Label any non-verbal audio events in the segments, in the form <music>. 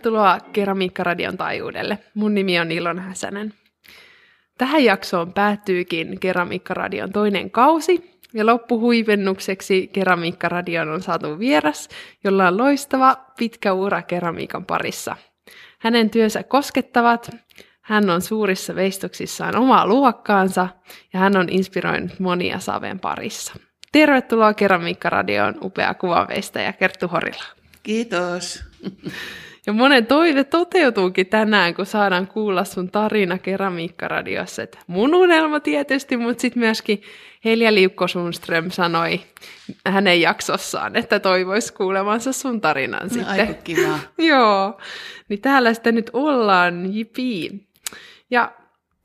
Tervetuloa Keramiikkaradion taajuudelle. Mun nimi on Ilon Häsänen. Tähän jaksoon päättyykin Keramiikkaradion toinen kausi, ja loppuhuivennukseksi Keramiikkaradion on saatu vieras, jolla on loistava pitkä ura keramiikan parissa. Hänen työnsä koskettavat, hän on suurissa veistoksissaan omaa luokkaansa ja hän on inspiroinut monia saven parissa. Tervetuloa Keramiikkaradioon upea kuvaveistäjä Kerttu Horila. Kiitos. Ja monen toive toteutuukin tänään, kun saadaan kuulla sun tarina Keramiikkaradiossa. Et mun unelma tietysti, mutta sitten myöskin Helja Liukko Sundström sanoi hänen jaksossaan, että toivoisi kuulemansa sun tarinan no, sitten. Kiva. <laughs> Joo, niin täällä sitten nyt ollaan, jipii. Ja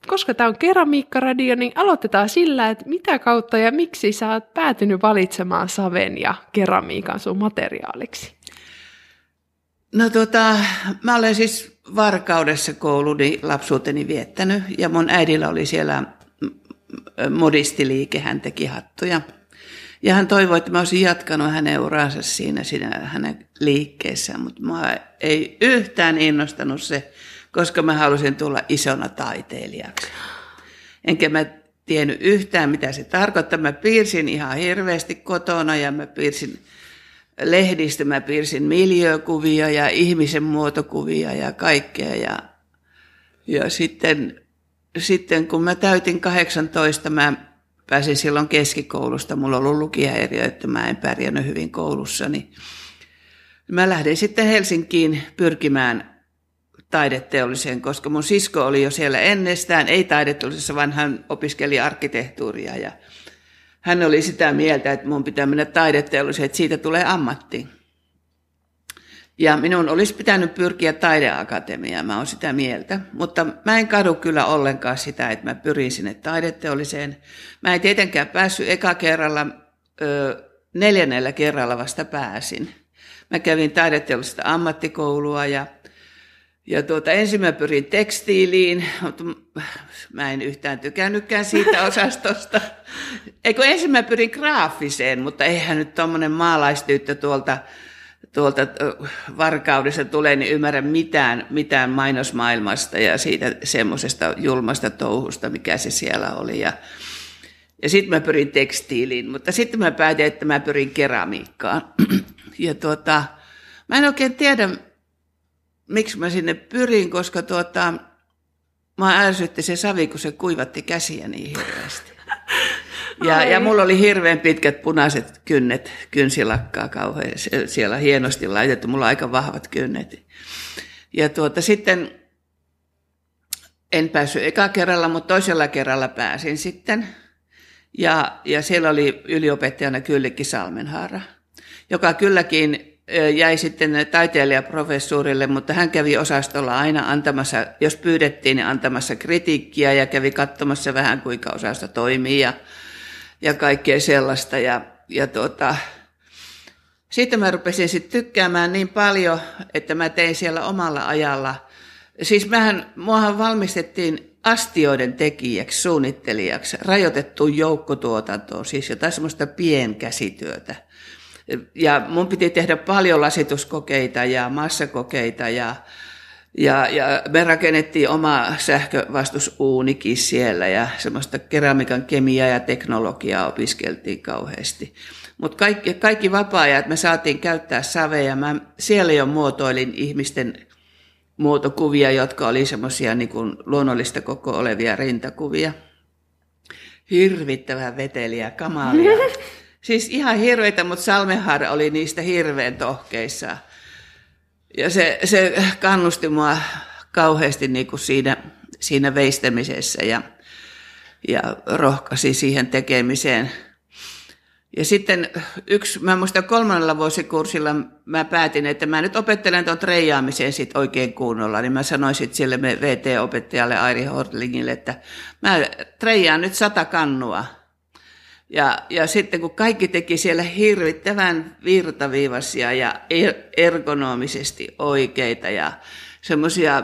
koska tämä on keramiikkaradio, niin aloitetaan sillä, että mitä kautta ja miksi sä oot päätynyt valitsemaan saven ja keramiikan sun materiaaliksi? No tota, mä olen siis Varkaudessa kouluni lapsuuteni viettänyt ja mun äidillä oli siellä modistiliike, hän teki hattuja. Ja hän toivoi, että mä olisin jatkanut hänen uraansa siinä, siinä hänen liikkeessään, mutta mä ei yhtään innostanut se, koska mä halusin tulla isona taiteilijaksi. Enkä mä tiennyt yhtään, mitä se tarkoittaa. Mä piirsin ihan hirveästi kotona ja mä piirsin lehdistä, mä piirsin miljöökuvia ja ihmisen muotokuvia ja kaikkea. Ja, ja sitten, sitten kun mä täytin 18, mä pääsin silloin keskikoulusta. Mulla ollut lukihäiriö, että mä en pärjännyt hyvin koulussa. Niin mä lähdin sitten Helsinkiin pyrkimään taideteolliseen, koska mun sisko oli jo siellä ennestään, ei taideteollisessa, vaan hän opiskeli arkkitehtuuria ja hän oli sitä mieltä, että mun pitää mennä taideteolliseen, että siitä tulee ammatti. Ja minun olisi pitänyt pyrkiä taideakatemiaan, mä oon sitä mieltä. Mutta mä en kadu kyllä ollenkaan sitä, että mä pyrin sinne taideteolliseen. Mä en tietenkään päässyt eka kerralla, ö, neljännellä kerralla vasta pääsin. Mä kävin taideteollisesta ammattikoulua ja ja tuota, ensin mä pyrin tekstiiliin, mutta mä en yhtään tykännytkään siitä <laughs> osastosta. Eikö ensin mä pyrin graafiseen, mutta eihän nyt tuommoinen maalaistyttö tuolta, tuolta varkaudesta tulee, niin ymmärrä mitään, mitään mainosmaailmasta ja siitä semmoisesta julmasta touhusta, mikä se siellä oli. Ja, ja sitten mä pyrin tekstiiliin, mutta sitten mä päätin, että mä pyrin keramiikkaan. <clears throat> Ja tuota, mä en oikein tiedä, miksi mä sinne pyrin, koska tuota, mä ärsytti se savi, kun se kuivatti käsiä niin hirveästi. Ja, ja mulla oli hirveän pitkät punaiset kynnet, kynsilakkaa kauhean, siellä hienosti laitettu, mulla on aika vahvat kynnet. Ja tuota, sitten en päässyt eka kerralla, mutta toisella kerralla pääsin sitten. Ja, ja siellä oli yliopettajana Kyllikki Salmenhaara, joka kylläkin jäi sitten taiteilijaprofessuurille, mutta hän kävi osastolla aina antamassa, jos pyydettiin, niin antamassa kritiikkiä ja kävi katsomassa vähän, kuinka osasto toimii ja, ja kaikkea sellaista. Ja, ja tuota, sitten mä rupesin sitten tykkäämään niin paljon, että mä tein siellä omalla ajalla. Siis mähän, muahan valmistettiin astioiden tekijäksi, suunnittelijaksi, rajoitettu joukkotuotantoon, siis jotain semmoista pienkäsityötä ja mun piti tehdä paljon lasituskokeita ja massakokeita ja, ja, ja me rakennettiin oma sähkövastusuunikin siellä ja semmoista keramikan kemiaa ja teknologiaa opiskeltiin kauheasti. Mutta kaikki, kaikki vapaa-ajat me saatiin käyttää saveja. Mä siellä jo muotoilin ihmisten muotokuvia, jotka oli semmoisia niin luonnollista koko olevia rintakuvia. Hirvittävän veteliä, kamalia. <laughs> Siis ihan hirveitä, mutta Salmehar oli niistä hirveän tohkeissa. Ja se, se kannusti mua kauheasti niin kuin siinä, siinä veistämisessä ja, ja rohkaisi siihen tekemiseen. Ja sitten yksi, mä muistan kolmannella vuosikurssilla mä päätin, että mä nyt opettelen tuon treijaamiseen sit oikein kunnolla, niin mä sanoin sitten sille VT-opettajalle Airi Hortlingille, että mä treijaan nyt sata kannua ja, ja sitten kun kaikki teki siellä hirvittävän virtaviivaisia ja er, ergonomisesti oikeita ja semmoisia,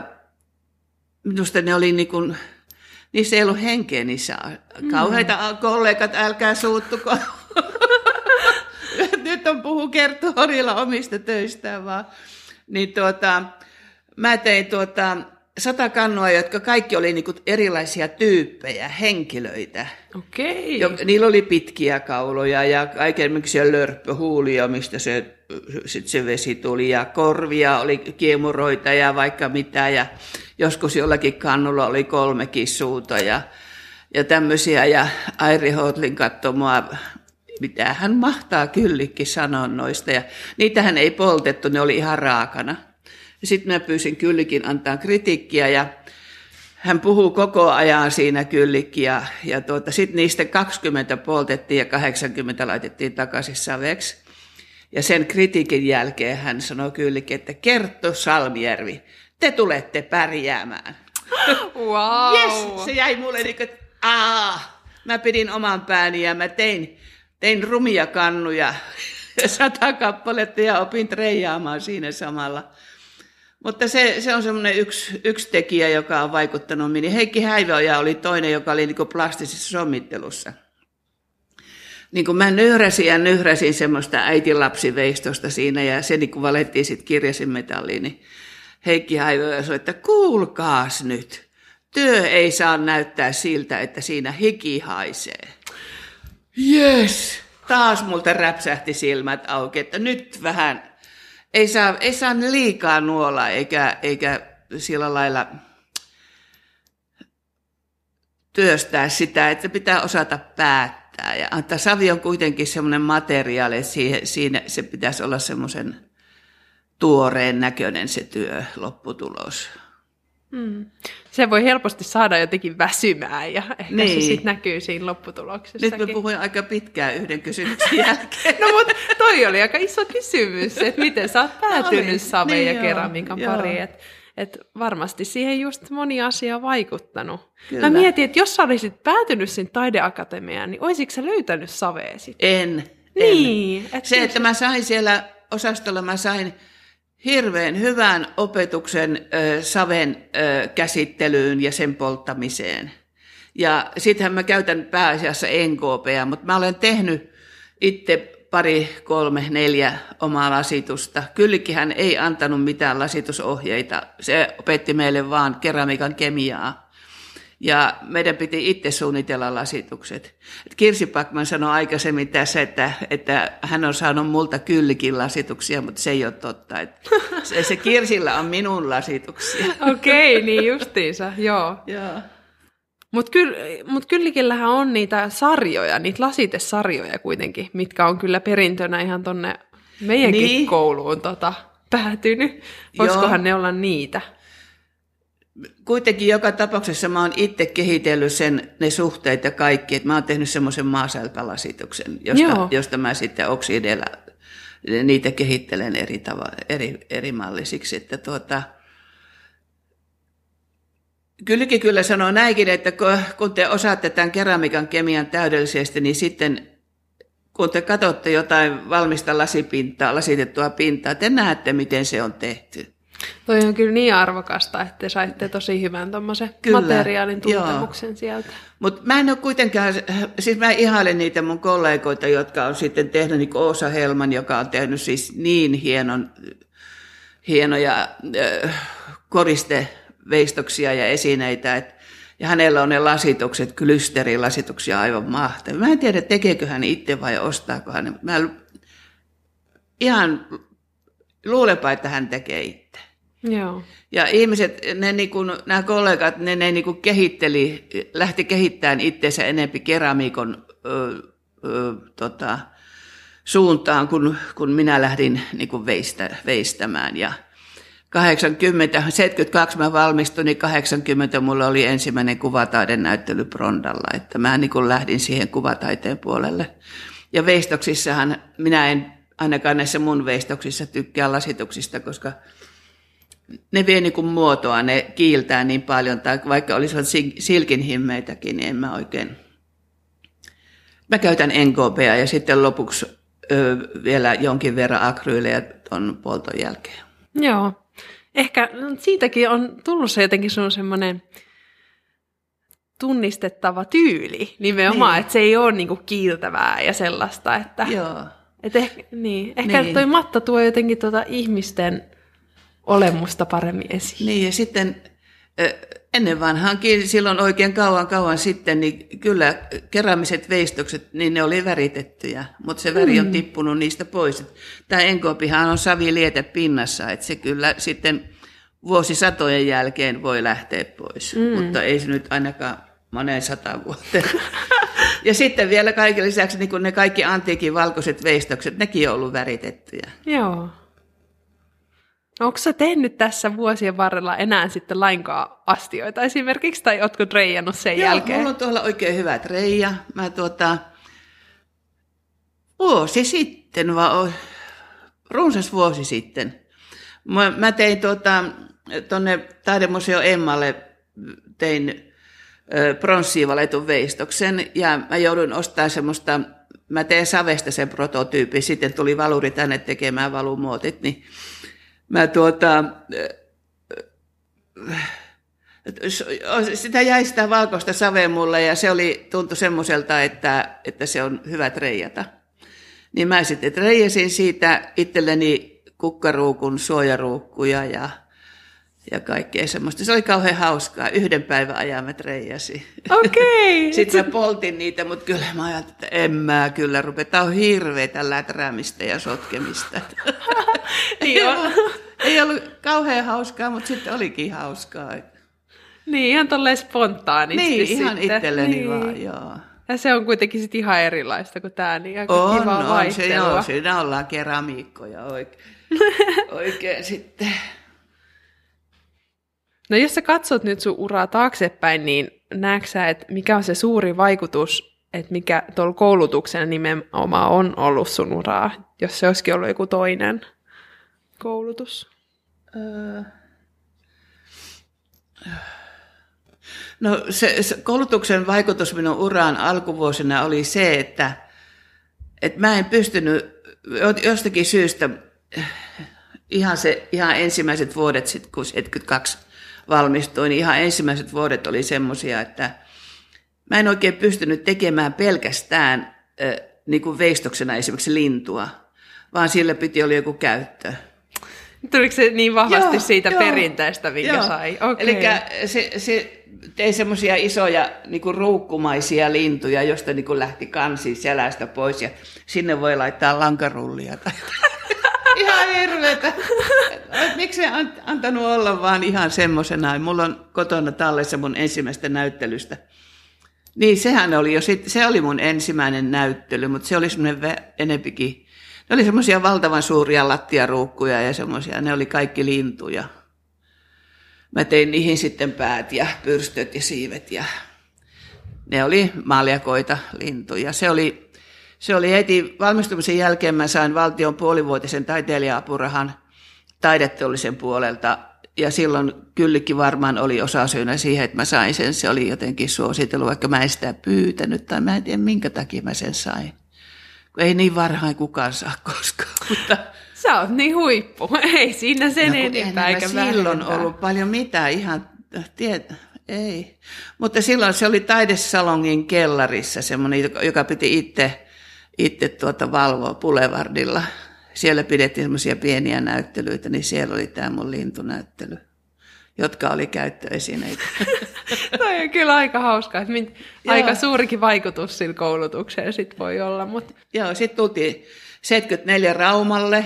minusta ne oli niin kuin, niissä ei ollut henkeä niissä. Kauheita mm. kollegat, älkää suuttuko. <laughs> Nyt on puhu Horilla omista töistään vaan. Niin tuota, mä tein tuota, sata kannua, jotka kaikki oli niinku erilaisia tyyppejä, henkilöitä. Okei. Jo, niillä oli pitkiä kauloja ja kaikenlaisia lörppöhuulia, mistä se, sit se vesi tuli. Ja korvia oli kiemuroita ja vaikka mitä. Ja joskus jollakin kannulla oli kolmekin suuta ja, ja tämmöisiä. Ja Airi Hotlin katsoi mua, mitä hän mahtaa kyllikin sanoa noista. Ja niitähän ei poltettu, ne oli ihan raakana. Sitten mä pyysin kyllikin antaa kritiikkiä ja hän puhuu koko ajan siinä kyllikki ja, ja tuota, sitten niistä 20 poltettiin ja 80 laitettiin takaisin saveksi. Ja sen kritiikin jälkeen hän sanoi kyllikki, että Kerttu Salmijärvi, te tulette pärjäämään. Wow. Yes, se jäi mulle niin kuin, että aah, mä pidin oman pääni ja mä tein, tein rumia kannuja <laughs> sata kappaletta ja opin treijaamaan siinä samalla. Mutta se, se on semmoinen yksi, yksi tekijä, joka on vaikuttanut minun. Heikki Häiväoja oli toinen, joka oli niin plastisessa sommittelussa. Niin kuin mä nyhräsin ja nyhräsin semmoista äitilapsiveistosta siinä ja se niin kuin valettiin sitten kirjasin metalliin, niin Heikki Häiväoja sanoi, että kuulkaas nyt, työ ei saa näyttää siltä, että siinä hiki haisee. Yes! Taas multa räpsähti silmät auki, että nyt vähän ei saa, ei saa liikaa nuolla eikä, eikä sillä lailla työstää sitä, että pitää osata päättää. Ja antaa savi on kuitenkin semmoinen materiaali, että siihen, siinä se pitäisi olla semmoisen tuoreen näköinen se työ, lopputulos. Mm. Se voi helposti saada jotenkin väsymään ja ehkä niin. se sitten näkyy siinä lopputuloksessa. Nyt mä puhuin aika pitkään yhden kysymyksen <laughs> jälkeen. no mutta toi oli aika iso kysymys, että miten sä oot <laughs> päätynyt no, saveen niin, ja keramiikan pariin. Että et varmasti siihen just moni asia on vaikuttanut. Kyllä. Mä mietin, että jos sä olisit päätynyt sinne taideakatemiaan, niin olisitko sä löytänyt savea sitten? En. Niin. En. Et se, että mä sain siellä osastolla, mä sain hirveän hyvän opetuksen ö, saven ö, käsittelyyn ja sen polttamiseen. Ja sittenhän mä käytän pääasiassa NKPa, mutta mä olen tehnyt itse pari, kolme, neljä omaa lasitusta. Kylläkin hän ei antanut mitään lasitusohjeita. Se opetti meille vaan keramiikan kemiaa ja meidän piti itse suunnitella lasitukset. Et Kirsi Pakman sanoi aikaisemmin tässä, että, että hän on saanut multa kyllikin lasituksia, mutta se ei ole totta. Et <laughs> se, se Kirsillä on minun lasituksia. Okei, okay, niin justiinsa, joo. joo. Mutta kyll, mut kyllikillähän on niitä sarjoja, niitä lasitesarjoja kuitenkin, mitkä on kyllä perintönä ihan tonne meidänkin niin. kouluun tota, päätynyt. Voisikohan ne olla niitä? Kuitenkin joka tapauksessa mä oon itse kehitellyt sen, ne suhteet ja kaikki, että mä oon tehnyt semmoisen maasälpälasituksen, josta, josta mä sitten oksideilla niitä kehittelen eri, tava, eri, eri mallisiksi, että tuota, Kylläkin kyllä sanoo näinkin, että kun te osaatte tämän keramikan kemian täydellisesti, niin sitten kun te katsotte jotain valmista lasipintaa, lasitettua pintaa, te näette, miten se on tehty. Toi on kyllä niin arvokasta, että te saitte tosi hyvän tuommoisen materiaalin tuntemuksen joo. sieltä. Mutta mä en ole kuitenkaan, siis mä ihailen niitä mun kollegoita, jotka on sitten tehnyt, niin kuin Oosa Helman, joka on tehnyt siis niin hienon, hienoja äh, koristeveistoksia ja esineitä, että ja hänellä on ne lasitukset, klysterilasituksia aivan mahtavia. Mä en tiedä, tekeekö hän itse vai ostaako hän. Mä ihan luulepa, että hän tekee itse. Joo. Ja ihmiset, ne niin kuin, nämä kollegat, ne, ne niin kuin kehitteli, lähti kehittämään itseensä enempi keramiikon ö, ö, tota, suuntaan, kun, kun minä lähdin niin kuin veistä, veistämään. Ja 80, 72 mä valmistuin, niin 80 mulla oli ensimmäinen kuvataiden näyttely Brondalla, että mä niin kuin lähdin siihen kuvataiteen puolelle. Ja veistoksissahan minä en ainakaan näissä mun veistoksissa tykkää lasituksista, koska ne vie niin kuin muotoa, ne kiiltää niin paljon, tai vaikka olisivat silkin himmeitäkin, niin en mä oikein. Mä käytän NKPa ja sitten lopuksi ö, vielä jonkin verran akryyleja tuon polton jälkeen. Joo. Ehkä no, siitäkin on tullut se jotenkin sun semmoinen tunnistettava tyyli nimenomaan, niin. että se ei ole niinku kiiltävää ja sellaista, että... Joo. Et ehkä, niin. Ehkä niin. toi matta tuo jotenkin tuota ihmisten olemusta paremmin esiin. Niin ja sitten ennen vanhaankin, silloin oikein kauan kauan sitten, niin kyllä keräämiset veistokset, niin ne oli väritettyjä, mutta se väri on mm. tippunut niistä pois. Tämä enkopihan on savilietä pinnassa, että se kyllä sitten vuosisatojen jälkeen voi lähteä pois, mm. mutta ei se nyt ainakaan moneen sata vuoteen. <laughs> ja sitten vielä kaiken lisäksi niin ne kaikki antiikin valkoiset veistokset, nekin on ollut väritettyjä. Joo. Onko sä tehnyt tässä vuosien varrella enää sitten lainkaan astioita esimerkiksi, tai ootko treijannut sen Joo, jälkeen? mulla on tuolla oikein hyvä treija. Mä tuota, vuosi sitten, vai runsas vuosi sitten, mä, mä tein tuota, tuonne Taidemuseo Emmalle, tein pronssiin valetun veistoksen, ja mä joudun ostamaan semmoista, mä teen savesta sen prototyypin, sitten tuli valuri tänne tekemään valumuotit, niin mä tuota, sitä jäi sitä valkoista savea mulle ja se oli, tuntui semmoiselta, että, että se on hyvä treijata. Niin mä sitten treijasin siitä itselleni kukkaruukun suojaruukkuja ja, ja kaikkea semmoista. Se oli kauhean hauskaa. Yhden päivän ajan mä treijasi. Okei. Okay. <laughs> sitten mä poltin niitä, mutta kyllä mä ajattelin, että en mä kyllä rupea. Tämä on hirveätä läträämistä ja sotkemista. <laughs> <laughs> ei, ollut, ei ollut kauhean hauskaa, mutta sitten olikin hauskaa. Niin, ihan tolleen spontaanisti Niin, ihan sitten. itselleni niin. vaan, joo. Ja se on kuitenkin sit ihan erilaista kuin tämä, niin aika On, kivaa on, se, vaihtelua. joo, siinä ollaan keramiikkoja oikein, oikein sitten. No jos sä katsot nyt sun uraa taaksepäin, niin näetkö sä, että mikä on se suuri vaikutus, että mikä tuolla koulutuksella nimenomaan on ollut sun uraa, jos se olisikin ollut joku toinen koulutus? Öö. No se, se koulutuksen vaikutus minun uraan alkuvuosina oli se, että, että mä en pystynyt jostakin syystä ihan, se, ihan ensimmäiset vuodet, sit, kun 72 valmistuin, niin ihan ensimmäiset vuodet oli semmoisia, että mä en oikein pystynyt tekemään pelkästään niin kuin veistoksena esimerkiksi lintua, vaan sillä piti olla joku käyttö. Tuliko se niin vahvasti Joo, siitä joo, perinteestä, minkä joo. sai? Okay. Eli se, se tein semmoisia isoja niin ruukkumaisia lintuja, josta niin lähti kansi selästä pois ja sinne voi laittaa lankarullia. Tai... <laughs> ihan hirveetä. Miksi an, antanut olla vaan ihan semmoisena? Mulla on kotona tallessa mun ensimmäistä näyttelystä. Niin sehän oli jo, sit, se oli mun ensimmäinen näyttely, mutta se oli semmoinen enempikin ne oli semmoisia valtavan suuria lattiaruukkuja ja semmoisia, ne oli kaikki lintuja. Mä tein niihin sitten päät ja pyrstöt ja siivet ja ne oli maljakoita lintuja. Se oli, se oli heti valmistumisen jälkeen mä sain valtion puolivuotisen taiteilija-apurahan taideteollisen puolelta ja silloin kyllikin varmaan oli osa syynä siihen, että mä sain sen. Se oli jotenkin suositellut, vaikka mä en sitä pyytänyt tai mä en tiedä minkä takia mä sen sain ei niin varhain kukaan saa koskaan. <laughs> Mutta... Sä oot niin huippu. <laughs> Ei siinä sen no, enempää eikä silloin ollut paljon mitään ihan, tiet, ei. Mutta silloin se oli taidesalongin kellarissa semmoinen, joka piti itse, itse tuota valvoa Boulevardilla. Siellä pidettiin semmoisia pieniä näyttelyitä, niin siellä oli tämä mun lintunäyttely jotka oli käyttöesineitä. <laughs> Toi on kyllä aika hauskaa, että min, aika suurikin vaikutus sillä koulutukseen sit voi olla. Mutta... Joo, sitten tultiin 74 Raumalle.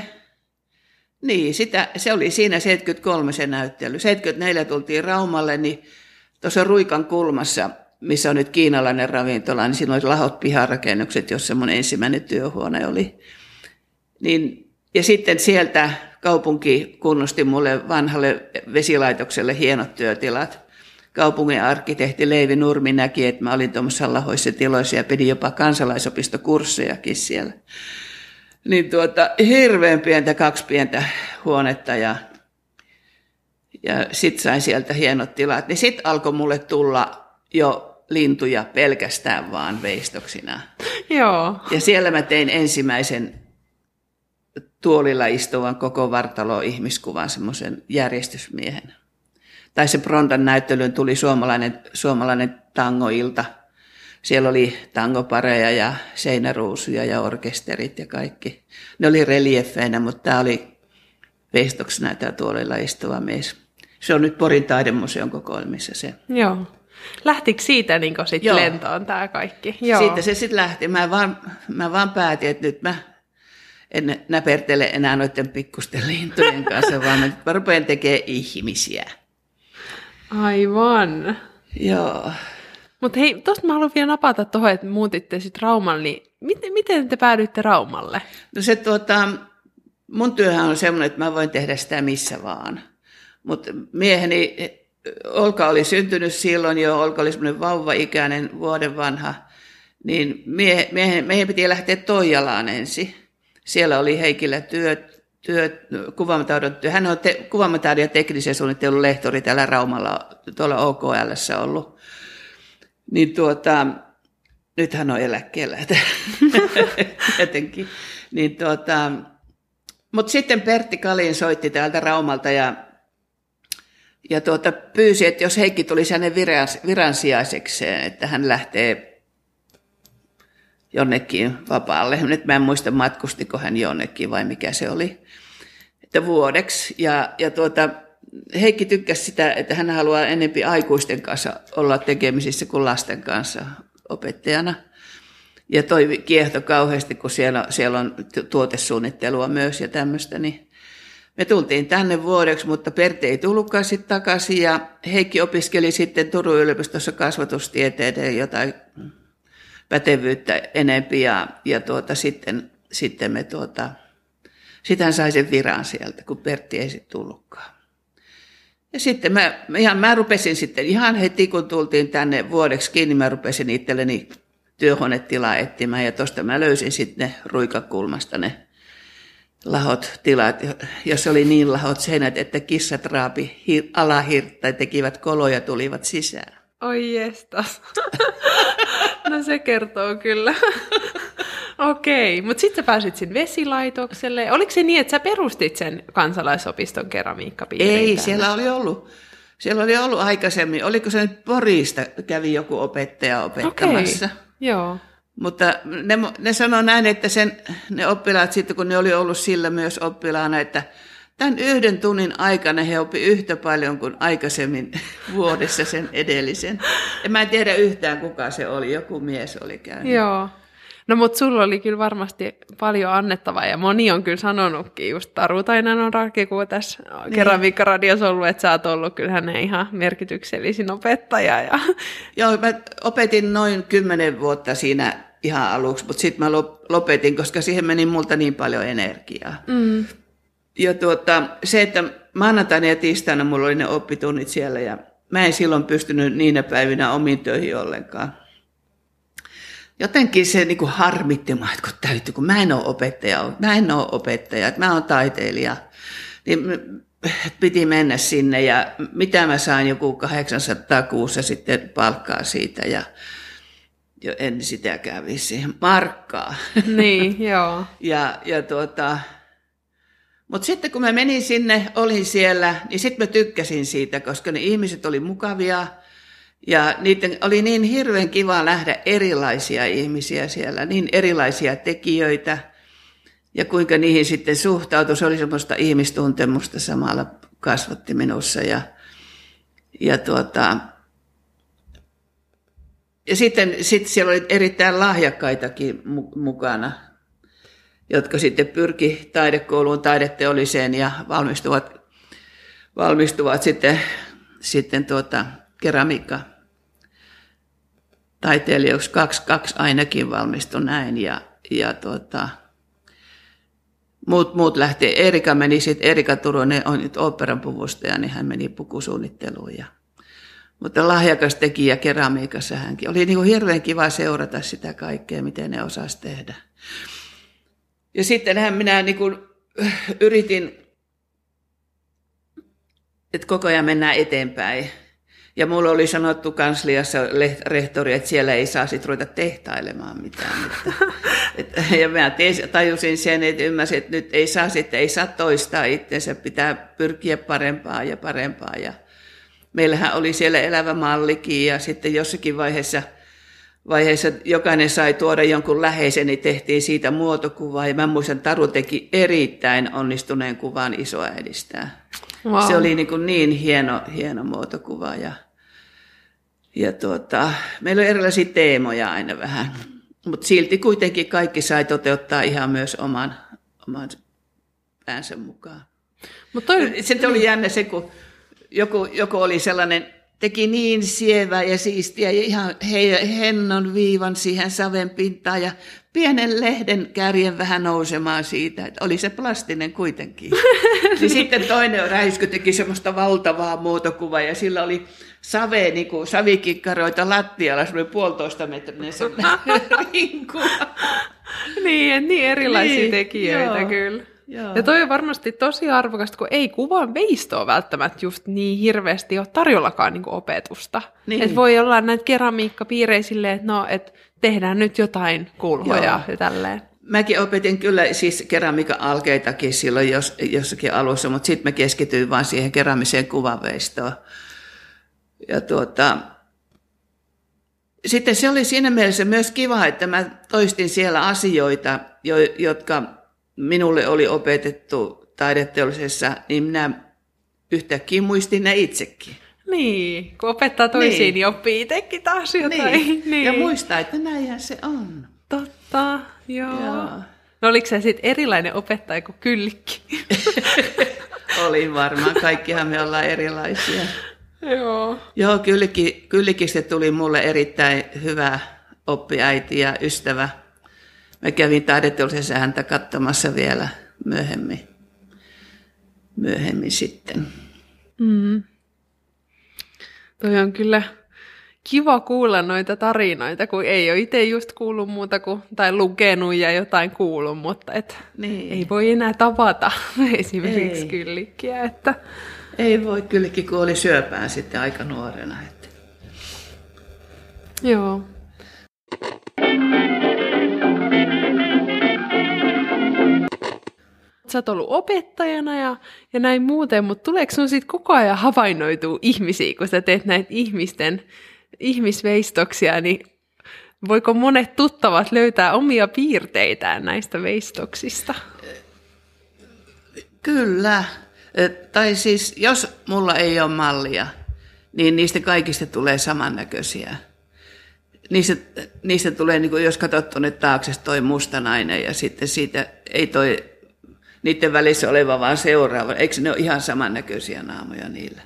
Niin, sitä, se oli siinä 73 se näyttely. 74 tultiin Raumalle, niin tuossa Ruikan kulmassa, missä on nyt kiinalainen ravintola, niin siinä oli lahot piharakennukset, jossa mun ensimmäinen työhuone oli. Niin, ja sitten sieltä kaupunki kunnosti mulle vanhalle vesilaitokselle hienot työtilat. Kaupungin arkkitehti Leivi Nurmi näki, että mä olin tuommoisessa lahoissa tiloissa ja pidin jopa kansalaisopistokurssejakin siellä. Niin tuota, hirveän pientä, kaksi pientä huonetta ja, ja sitten sain sieltä hienot tilat. Niin sitten alkoi mulle tulla jo lintuja pelkästään vaan veistoksina. Joo. Ja siellä mä tein ensimmäisen tuolilla istuvan koko vartalo ihmiskuvan semmoisen järjestysmiehen. Tai se Brondan näyttelyyn tuli suomalainen, suomalainen tangoilta. Siellä oli tangopareja ja seinäruusuja ja orkesterit ja kaikki. Ne oli reliefeinä, mutta tämä oli veistoksi näyttää tuolilla istuva mies. Se on nyt Porin taidemuseon kokoelmissa se. Joo. Lähtikö siitä niin sitten Joo. lentoon tämä kaikki? Joo. Siitä se sitten lähti. Mä vaan, mä vaan päätin, että nyt mä en näpertele enää noiden pikkusten lintujen kanssa, vaan mä, mä rupean tekemään ihmisiä. Aivan. Joo. Mutta hei, tosta mä haluan vielä napata tuohon, että muutitte sitten Raumalle, niin miten, miten te päädyitte Raumalle? No se tuota, mun työhän on semmoinen, että mä voin tehdä sitä missä vaan. Mutta mieheni, Olka oli syntynyt silloin jo, Olka oli semmoinen vauva-ikäinen, vuoden vanha, niin mie, miehen, meidän piti lähteä Toijalaan ensin. Siellä oli Heikillä työt, työt kuvaamataidon työ. Hän on te, kuvaamataidon ja teknisen suunnittelun lehtori täällä Raumalla, tuolla OKLssä ollut. Niin tuota, nyt hän on eläkkeellä <laughs> jotenkin. Niin tuota, mutta sitten Pertti Kalin soitti täältä Raumalta ja, ja tuota, pyysi, että jos Heikki tulisi hänen virans, viransijaisekseen, että hän lähtee jonnekin vapaalle. Nyt mä en muista matkustiko hän jonnekin vai mikä se oli. Että vuodeksi. Ja, ja tuota, Heikki tykkäsi sitä, että hän haluaa enempi aikuisten kanssa olla tekemisissä kuin lasten kanssa opettajana. Ja toi kiehto kauheasti, kun siellä, siellä on tuotesuunnittelua myös ja tämmöistä, niin me tultiin tänne vuodeksi, mutta Pertti ei tullutkaan sitten takaisin ja Heikki opiskeli sitten Turun yliopistossa kasvatustieteiden jotain pätevyyttä enempi ja, ja tuota, sitten, sitten me tuota, sitten sai sen viran sieltä, kun Pertti ei sitten tullutkaan. Ja sitten mä, ihan, mä rupesin sitten ihan heti, kun tultiin tänne vuodeksi kiinni, mä rupesin itselleni työhuonetilaa etsimään ja tuosta mä löysin sitten ne ruikakulmasta ne lahot tilat, jos oli niin lahot seinät, että kissat raapi hir- alahirttä ja tekivät koloja tulivat sisään. Oi jestas. <laughs> no se kertoo kyllä. <laughs> Okei, mutta sitten sä pääsit sinne vesilaitokselle. Oliko se niin, että sä perustit sen kansalaisopiston keramiikkapiirin? Ei, tänne? siellä oli ollut. Siellä oli ollut aikaisemmin, oliko se nyt Porista, kävi joku opettaja opettamassa. Okei, joo. Mutta ne, ne sanoi näin, että sen, ne oppilaat sitten, kun ne oli ollut sillä myös oppilaana, että tämän yhden tunnin aikana he oppi yhtä paljon kuin aikaisemmin <laughs> vuodessa sen edellisen. En mä en tiedä yhtään, kuka se oli, joku mies oli käynyt. Joo. No mutta sulla oli kyllä varmasti paljon annettavaa ja moni on kyllä sanonutkin, just Taru Tainen on rakikuu tässä niin. keramiikkaradiossa ollut, että sä oot ollut kyllä hänen ihan merkityksellisin opettaja. Ja... Joo, mä opetin noin kymmenen vuotta siinä ihan aluksi, mutta sitten mä lopetin, koska siihen meni multa niin paljon energiaa. Mm. Ja tuota, se, että maanantaina ja tiistaina mulla oli ne oppitunnit siellä ja mä en silloin pystynyt niinä päivinä omiin töihin ollenkaan. Jotenkin se niin kuin harmitti mua, että kun täytyy, kun mä en ole opettaja, mä en ole opettaja, että mä oon taiteilija. Niin piti mennä sinne ja mitä mä saan joku 800 kuussa sitten palkkaa siitä ja jo en sitäkään vissi, markkaa. Niin, <laughs> joo. ja, ja tuota, mutta sitten kun mä menin sinne, olin siellä, niin sitten mä tykkäsin siitä, koska ne ihmiset oli mukavia ja niiden oli niin hirveän kiva nähdä erilaisia ihmisiä siellä, niin erilaisia tekijöitä ja kuinka niihin sitten suhtautui. Se oli semmoista ihmistuntemusta samalla kasvatti minussa ja, ja tuota, ja sitten sit siellä oli erittäin lahjakkaitakin mukana, jotka sitten pyrki taidekouluun, taideteolliseen ja valmistuvat, valmistuvat sitten, sitten tuota, keramiikka taiteilijaksi. Kaksi, kaksi ainakin valmistui näin ja, ja tuota, muut, muut lähti. Erika meni sitten, Erika Turunen on nyt operan puvustaja, niin hän meni pukusuunnitteluun ja mutta lahjakas tekijä keramiikassa hänkin. Oli niin kuin hirveän kiva seurata sitä kaikkea, miten ne osasi tehdä. Ja sittenhän minä niin kuin yritin, että koko ajan mennään eteenpäin. Ja mulla oli sanottu kansliassa rehtori, että siellä ei saa sit ruveta tehtailemaan mitään. Että, <laughs> että, ja mä tajusin sen, että ymmärsin, että nyt ei saa, sitten, ei saa toistaa itsensä, pitää pyrkiä parempaa ja parempaa. Ja meillähän oli siellä elävä mallikin ja sitten jossakin vaiheessa vaiheessa jokainen sai tuoda jonkun läheisen, niin tehtiin siitä muotokuvaa. Ja mä muistan, Taru teki erittäin onnistuneen kuvan isoäidistään. Wow. Se oli niin, kuin niin hieno, hieno muotokuva. Ja, ja tuota, meillä oli erilaisia teemoja aina vähän. Mutta silti kuitenkin kaikki sai toteuttaa ihan myös oman, oman päänsä mukaan. Mut toi... Sitten oli jännä se, kun joku, joku oli sellainen teki niin sievää ja siistiä ja ihan he, hennon viivan siihen saven pintaan ja pienen lehden kärjen vähän nousemaan siitä, että oli se plastinen kuitenkin. <laughs> niin sitten toinen räisky teki semmoista valtavaa muotokuvaa ja sillä oli save, niin kuin savikikkaroita lattialla, semmoinen puolitoista metrinen <laughs> <laughs> rinku. niin, niin erilaisia niin, tekijöitä joo. kyllä. Joo. Ja toi on varmasti tosi arvokasta, kun ei kuvan veistoa välttämättä just niin hirveästi ole tarjollakaan niin opetusta. Niin. Että voi olla näitä keramiikkapiirejä silleen, että no, et tehdään nyt jotain kulhoja Joo. ja tälleen. Mäkin opetin kyllä siis keramiikan alkeitakin silloin jos, jossakin alussa, mutta sitten mä keskityin vain siihen keramiseen kuvanveistoon. Ja tuota, sitten se oli siinä mielessä myös kiva, että mä toistin siellä asioita, jo, jotka minulle oli opetettu taideteollisessa, niin minä yhtäkkiä muistin ne itsekin. Niin, kun opettaa toisiin, niin, niin oppii itsekin taas jotain. Niin. <laughs> niin. Ja muistaa, että näinhän se on. Totta, joo. joo. No oliko se sitten erilainen opettaja kuin kyllikki? <laughs> Oli varmaan, kaikkihan me ollaan erilaisia. Joo. Joo, kyllikki, kyllikistä tuli mulle erittäin hyvä oppiäiti ja ystävä. Mä kävin taideteollisessa häntä katsomassa vielä myöhemmin, myöhemmin sitten. Mm. Toi on kyllä kiva kuulla noita tarinoita, kun ei ole itse just kuullut muuta kuin, tai lukenut ja jotain kuullut, mutta et niin. ei voi enää tavata <laughs> esimerkiksi ei. kyllikkiä. Että... Ei voi, kyllikki kuoli syöpään sitten aika nuorena. Että... Joo. Sä oot ollut opettajana ja, ja näin muuten, mutta tuleeko sun sitten koko ajan havainnoituu ihmisiä, kun sä teet näitä ihmisten ihmisveistoksia, niin voiko monet tuttavat löytää omia piirteitään näistä veistoksista? Kyllä. Tai siis, jos mulla ei ole mallia, niin niistä kaikista tulee samannäköisiä. Niistä, niistä tulee, niin kuin jos katsot tuonne taakse, toi musta nainen ja sitten siitä ei toi niiden välissä oleva vaan seuraava. Eikö ne ole ihan samannäköisiä naamoja niillä?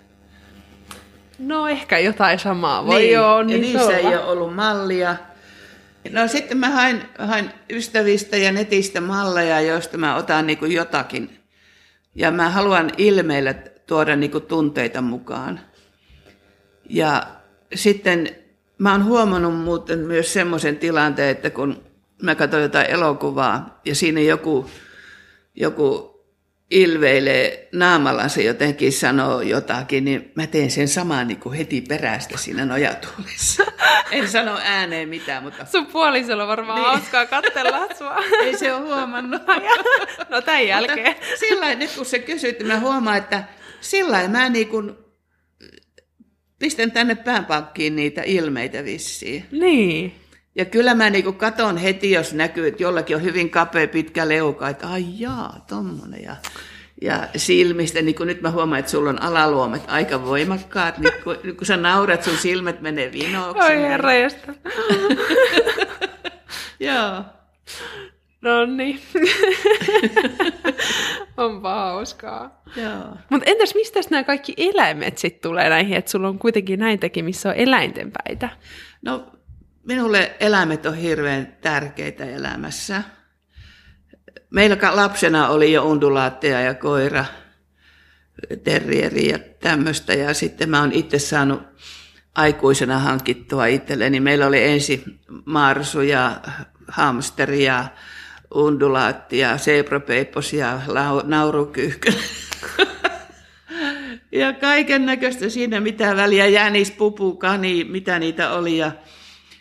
No ehkä jotain samaa voi niin, joo. Niin ja niissä olla. ei ole ollut mallia. No sitten mä hain, hain ystävistä ja netistä malleja, joista mä otan niin kuin jotakin. Ja mä haluan ilmeillä tuoda niin kuin tunteita mukaan. Ja sitten mä oon huomannut muuten myös semmoisen tilanteen, että kun mä katson jotain elokuvaa ja siinä joku joku ilveilee naamallansa jotenkin sanoo jotakin, niin mä teen sen samaan niin kuin heti perästä siinä nojatuolissa. <laughs> En sano ääneen mitään, mutta... Sun puolisolla varmaan niin. hauskaa katsella sua. <laughs> Ei se ole huomannut. <laughs> no tämän jälkeen. Mutta sillä nyt kun se kysyt, niin mä huomaan, että sillä mä niin kuin pistän tänne päänpankkiin niitä ilmeitä vissiin. Niin. Ja kyllä mä niin katon heti, jos näkyy, että jollakin on hyvin kapea pitkä leuka, että ai jaa, tommonen. Ja, ja silmistä, niin nyt mä huomaan, että sulla on alaluomet aika voimakkaat, niin kun, kun sä naurat, sun silmät menee vinoksi. Oi herra <laughs> Joo. No niin. <laughs> Onpa hauskaa. Mutta entäs mistä nämä kaikki eläimet sitten tulee näihin, että sulla on kuitenkin näin tekemissä on eläinten päitä? No Minulle eläimet on hirveän tärkeitä elämässä. Meillä lapsena oli jo undulaatteja ja koira, terrieri ja tämmöistä. Ja sitten mä oon itse saanut aikuisena hankittua itselleni. Meillä oli ensin marsu ja hamsteri ja undulaatti ja zebrapeipos ja naurukyyhkö. <laughs> ja kaiken näköistä siinä, mitä väliä, jänis, pupu, kani, mitä niitä oli. Ja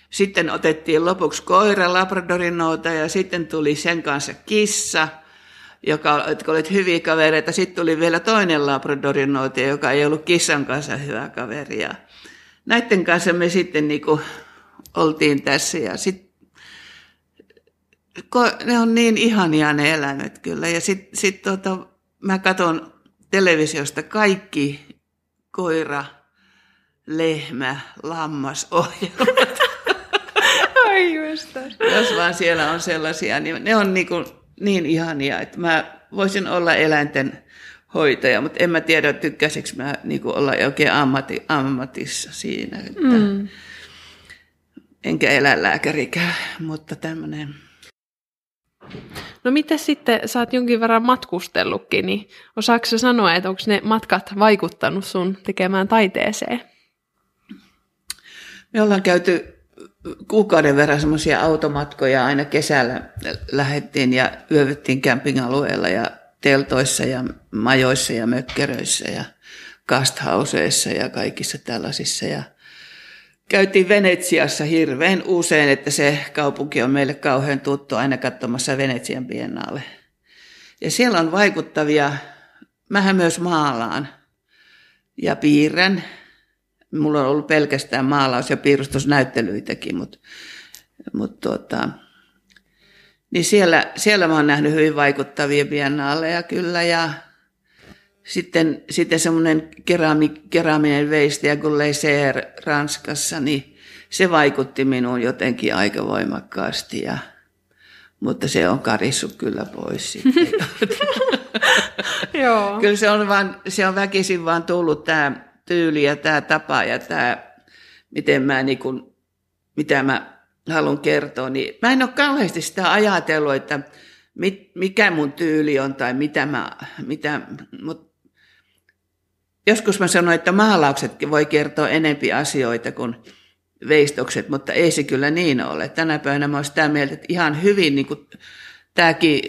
sitten otettiin lopuksi koira, labradorin nouta ja sitten tuli sen kanssa kissa, joka, jotka olivat hyviä kavereita. Sitten tuli vielä toinen labradorin nouta, joka ei ollut kissan kanssa hyvä kaveri. Ja näiden kanssa me sitten niin kuin oltiin tässä ja sit, ne on niin ihania ne eläimet kyllä. Ja sitten sit tota, mä katson televisiosta kaikki koira, lehmä, lammas ohjelmat. Ai Jos vaan siellä on sellaisia, niin ne on niin, kuin niin ihania, että mä voisin olla eläinten hoitaja, mutta en mä tiedä, tykkäisikö mä niin kuin olla oikein ammati, ammatissa siinä. Että mm. Enkä eläinlääkärikään, mutta tämmöinen. No mitä sitten, sä oot jonkin verran matkustellutkin, niin osaako sanoa, että onko ne matkat vaikuttanut sun tekemään taiteeseen? Me ollaan käyty kuukauden verran semmoisia automatkoja aina kesällä lähettiin ja yövyttiin campingalueella ja teltoissa ja majoissa ja mökkeröissä ja kasthauseissa ja kaikissa tällaisissa. Ja käytiin Venetsiassa hirveän usein, että se kaupunki on meille kauhean tuttu aina katsomassa Venetsian biennaalle. Ja siellä on vaikuttavia, mähän myös maalaan ja piirrän. Mulla on ollut pelkästään maalaus- ja piirustusnäyttelyitäkin, mutta, mutta tuota, niin siellä, siellä mä oon nähnyt hyvin vaikuttavia biennaaleja kyllä ja sitten, sitten semmoinen kerami, keraaminen veistäjä kuin Leiser Ranskassa, niin se vaikutti minuun jotenkin aika voimakkaasti ja, mutta se on karissut kyllä pois sitten. <laughs> Joo. kyllä se on, vaan, se on väkisin vaan tullut tämä tyyli ja tämä tapa ja tämä, miten mä niin kuin, mitä mä haluan kertoa, niin mä en ole kauheasti sitä ajatellut, että mit, mikä mun tyyli on tai mitä mä, mitä, mut joskus mä sanoin, että maalauksetkin voi kertoa enempi asioita kuin veistokset, mutta ei se kyllä niin ole. Tänä päivänä mä olen sitä mieltä, että ihan hyvin, niin kuin tämäkin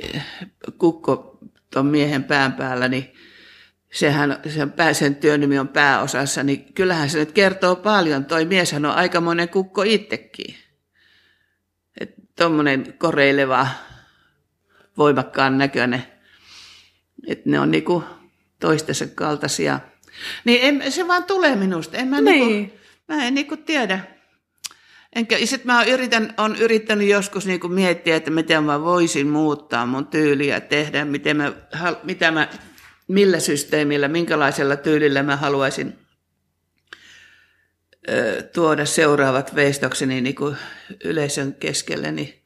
kukko tuon miehen pään päällä, niin sehän, sen, pää, sen työnimi on pääosassa, niin kyllähän se nyt kertoo paljon. Toi mieshän on aikamoinen kukko itsekin tuommoinen koreileva, voimakkaan näköinen. Että ne on niinku toistensa kaltaisia. Niin en, se vaan tulee minusta. En mä, niin. niinku, mä en niinku tiedä. Enkä, sit mä yritän, on yrittänyt joskus niinku miettiä, että miten mä voisin muuttaa mun tyyliä, tehdä, miten mä, mitä mä, millä systeemillä, minkälaisella tyylillä mä haluaisin tuoda seuraavat veistokseni niin kuin yleisön keskelle, niin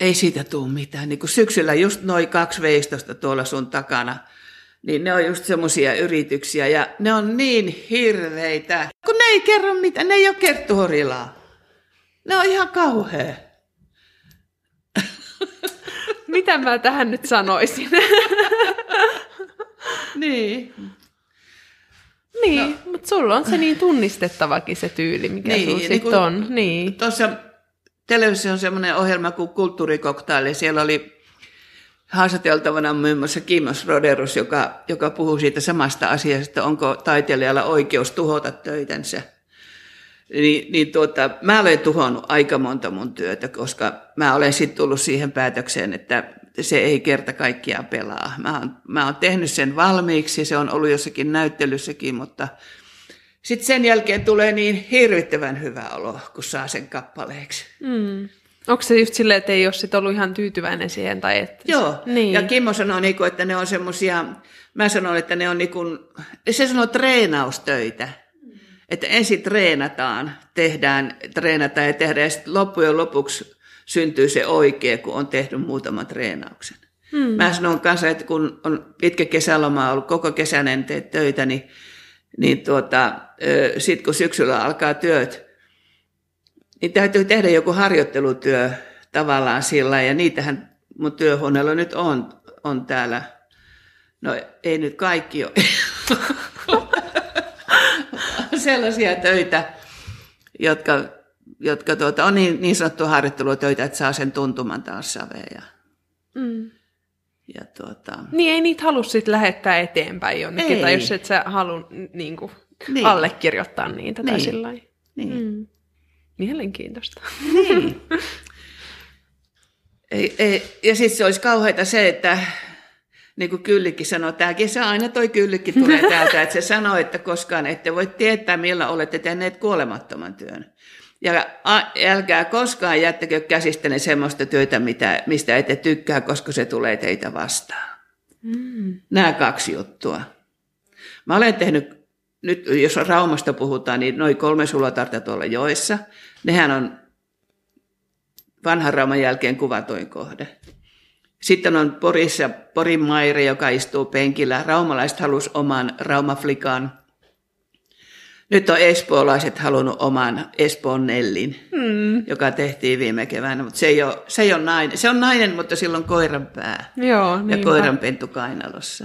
ei siitä tule mitään. Niin kuin syksyllä just noin kaksi veistosta tuolla sun takana, niin ne on just semmoisia yrityksiä ja ne on niin hirveitä, kun ne ei kerro mitään, ne ei ole kerttuhorilaa. Ne on ihan kauhea. Mitä mä tähän nyt sanoisin? <laughs> niin. Niin, no. mutta sulla on se niin tunnistettavakin se tyyli, mikä niin, sulla niin sitten on. Niin. Tuossa televisio on semmoinen ohjelma kuin Kulttuurikoktaili. Siellä oli haastateltavana muun muassa Kimos Roderus, joka, joka puhuu siitä samasta asiasta, että onko taiteilijalla oikeus tuhota töitänsä. Niin, niin tuota, mä olen tuhonnut aika monta mun työtä, koska mä olen sitten tullut siihen päätökseen, että se ei kerta kaikkiaan pelaa. Mä oon, mä oon tehnyt sen valmiiksi, se on ollut jossakin näyttelyssäkin, mutta sitten sen jälkeen tulee niin hirvittävän hyvä olo, kun saa sen kappaleeksi. Mm. Onko se just silleen, että ei ole sit ollut ihan tyytyväinen siihen? Tai että... Joo, niin. ja Kimmo sanoo, niinku, että ne on semmoisia, mä sanon, että ne on niinku, se sanoo treenaustöitä. Että ensin treenataan, tehdään, treenataan ja tehdään, ja sitten loppujen lopuksi syntyy se oikea, kun on tehnyt muutaman treenauksen. Hmm. Mä sanon kanssa, että kun on pitkä kesäloma ollut, koko kesän en tee töitä, niin, niin tuota, sitten kun syksyllä alkaa työt, niin täytyy tehdä joku harjoittelutyö tavallaan sillä, ja niitähän mun työhuoneella nyt on, on täällä. No ei nyt kaikki ole. <laughs> sellaisia töitä, jotka jotka tuota, on niin, niin sanottu harjoittelutöitä, että saa sen tuntuman taas saveen. Ja, mm. ja tuota... Niin ei niitä halua sitten lähettää eteenpäin jonnekin, ei. tai jos et sä halua niin kuin, niin. allekirjoittaa niitä tai niin. sillä niin. mm. Mielenkiintoista. Niin. <laughs> ei, ei, ja sitten se olisi kauheita se, että niin kuin Kyllikki sanoi, tämä kesä aina toi Kyllikki tulee täältä, että se sanoi, että koskaan ette voi tietää, millä olette tehneet kuolemattoman työn. Ja älkää koskaan jättäkö käsistäne semmoista työtä, mitä, mistä ette tykkää, koska se tulee teitä vastaan. Mm. Nämä kaksi juttua. Mä olen tehnyt, nyt jos Raumasta puhutaan, niin noin kolme sulotarta tuolla joessa. Nehän on vanhan Rauman jälkeen kuvatoin kohde. Sitten on Porissa Porin Mairi, joka istuu penkillä. Raumalaiset halusi oman Raumaflikan. Nyt on espoolaiset halunnut oman Espoon Nellin, hmm. joka tehtiin viime keväänä. Mutta se ei, ole, se ei ole nainen. Se on nainen, mutta sillä on koiran pää Joo, ja koiran pentu kainalossa.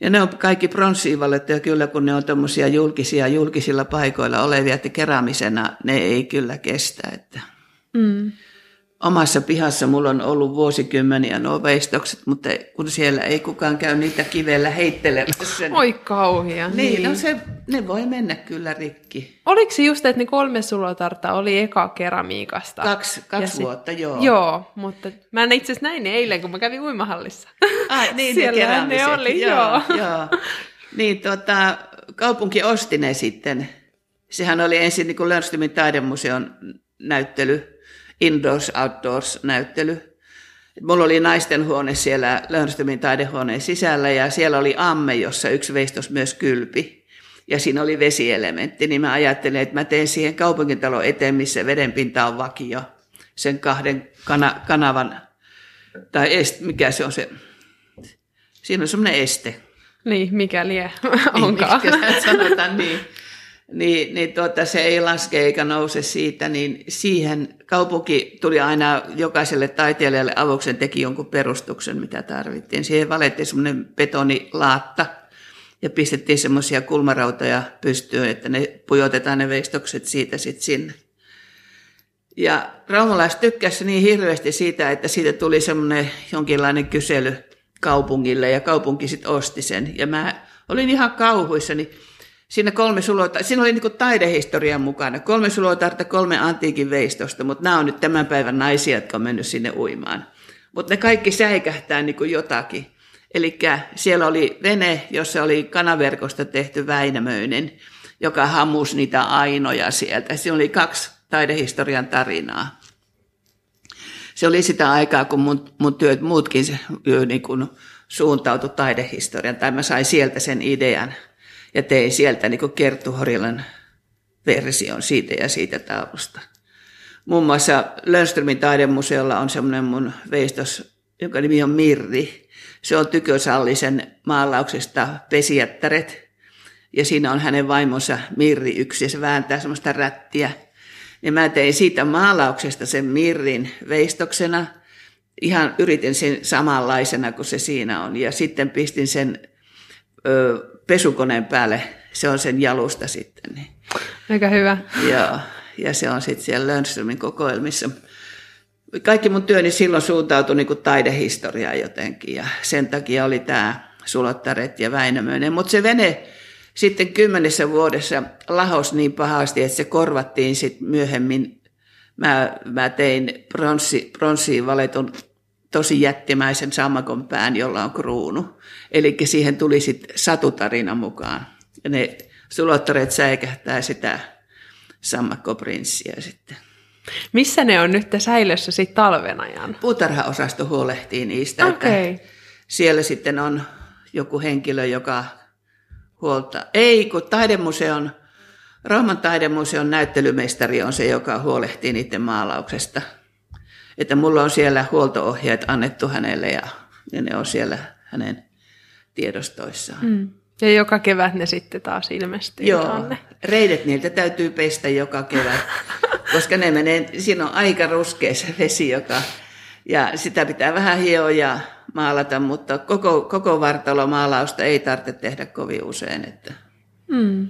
Ja ne on kaikki pronssiivallettuja kyllä, kun ne on tuommoisia julkisia, julkisilla paikoilla olevia, että keräämisenä ne ei kyllä kestä. Että. Mm omassa pihassa mulla on ollut vuosikymmeniä nuo veistokset, mutta kun siellä ei kukaan käy niitä kivellä heittelemässä. Niin, Oi kauhia. Niin, niin. No se, ne voi mennä kyllä rikki. Oliko se just, että ne kolme sulotarta oli eka keramiikasta? Kaksi, kaksi sit, vuotta, joo. Joo, mutta mä en itse asiassa näin ne eilen, kun mä kävin uimahallissa. Ah, niin, Siellä ne, ne oli, joo. joo. joo. Niin, tota, kaupunki osti ne sitten. Sehän oli ensin niin kuin Lönströmin taidemuseon näyttely indoors-outdoors-näyttely. Mulla oli naisten huone siellä Lönnströmin taidehuoneen sisällä ja siellä oli amme, jossa yksi veistos myös kylpi. Ja siinä oli vesielementti, niin mä ajattelin, että mä teen siihen kaupunkitalon eteen, missä vedenpinta on vakio. Sen kahden kana- kanavan, tai est, mikä se on se, siinä on semmoinen este. Niin, mikä lie onkaan. Niin, sanotaan niin niin, niin tuota, se ei laske eikä nouse siitä, niin siihen kaupunki tuli aina jokaiselle taiteilijalle avuksen teki jonkun perustuksen, mitä tarvittiin. Siihen valettiin semmoinen betonilaatta ja pistettiin semmoisia kulmarautoja pystyyn, että ne pujotetaan ne veistokset siitä sitten sinne. Ja raumalaiset tykkäsi niin hirveästi siitä, että siitä tuli semmoinen jonkinlainen kysely kaupungille ja kaupunki sitten osti sen. Ja mä olin ihan kauhuissani. Siinä, kolme sulota, siinä oli niin taidehistorian mukana. Kolme sulotarta, kolme antiikin veistosta, mutta nämä on nyt tämän päivän naisia, jotka on mennyt sinne uimaan. Mutta ne kaikki säikähtää niin kuin jotakin. Eli siellä oli vene, jossa oli kanaverkosta tehty Väinämöinen, joka hammus niitä ainoja sieltä. Siinä oli kaksi taidehistorian tarinaa. Se oli sitä aikaa, kun mun, mun työt muutkin niin kuin suuntautui taidehistorian, tai mä sain sieltä sen idean – ja tein sieltä niin Kerttu Horilan version siitä ja siitä taulusta. Muun muassa Lönströmin taidemuseolla on semmoinen mun veistos, jonka nimi on Mirri. Se on Tykösallisen maalauksesta Pesijättäret. Ja siinä on hänen vaimonsa Mirri yksi ja se vääntää semmoista rättiä. Ja mä tein siitä maalauksesta sen Mirrin veistoksena. Ihan yritin sen samanlaisena kuin se siinä on. Ja sitten pistin sen ö, pesukoneen päälle, se on sen jalusta sitten. Niin. Aika hyvä. Joo, ja se on sitten siellä Lönströmin kokoelmissa. Kaikki mun työni silloin suuntautui niin kuin taidehistoriaan jotenkin, ja sen takia oli tämä Sulottaret ja Väinämöinen. Mutta se vene sitten kymmenessä vuodessa lahos niin pahasti, että se korvattiin sitten myöhemmin. Mä, mä tein pronssi, pronssiin valetun tosi jättimäisen sammakon pään, jolla on kruunu. Eli siihen tuli sitten satutarina mukaan. Ja ne sulottareet säikähtää sitä sammakkoprinssiä sitten. Missä ne on nyt säilössä sitten talven ajan? Puutarhaosasto huolehtii niistä. Okay. siellä sitten on joku henkilö, joka huolta. Ei, kun taidemuseon, Rauman taidemuseon näyttelymestari on se, joka huolehtii niiden maalauksesta – että mulla on siellä huoltoohjeet annettu hänelle ja, ja ne on siellä hänen tiedostoissaan. Mm. Ja joka kevät ne sitten taas ilmestyy Joo, tänne. reidet niiltä täytyy pestä joka kevät, <laughs> koska ne menee, siinä on aika ruskea se vesi, joka, ja sitä pitää vähän hioa ja maalata, mutta koko, koko vartalomaalausta ei tarvitse tehdä kovin usein. Että. Mm.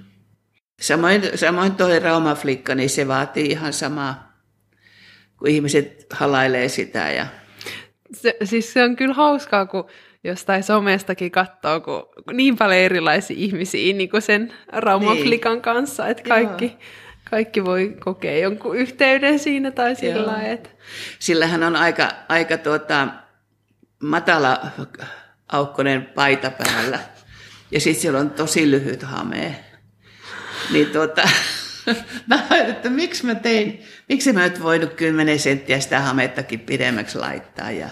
Samoin, samoin tuo raumaflikka, niin se vaatii ihan samaa kun ihmiset halailee sitä. Ja... Se, siis se on kyllä hauskaa, kun jostain somestakin katsoo, kun niin paljon erilaisia ihmisiä niin kuin sen Raumaflikan niin. kanssa, että kaikki, kaikki voi kokea jonkun yhteyden siinä tai sillä että... Sillähän on aika, aika tuota, matala aukkonen paita päällä ja sitten siellä on tosi lyhyt hame. Niin tuota, <laughs> mä ajattelin, että miksi mä tein, miksi mä nyt voinut 10 senttiä sitä hamettakin pidemmäksi laittaa ja,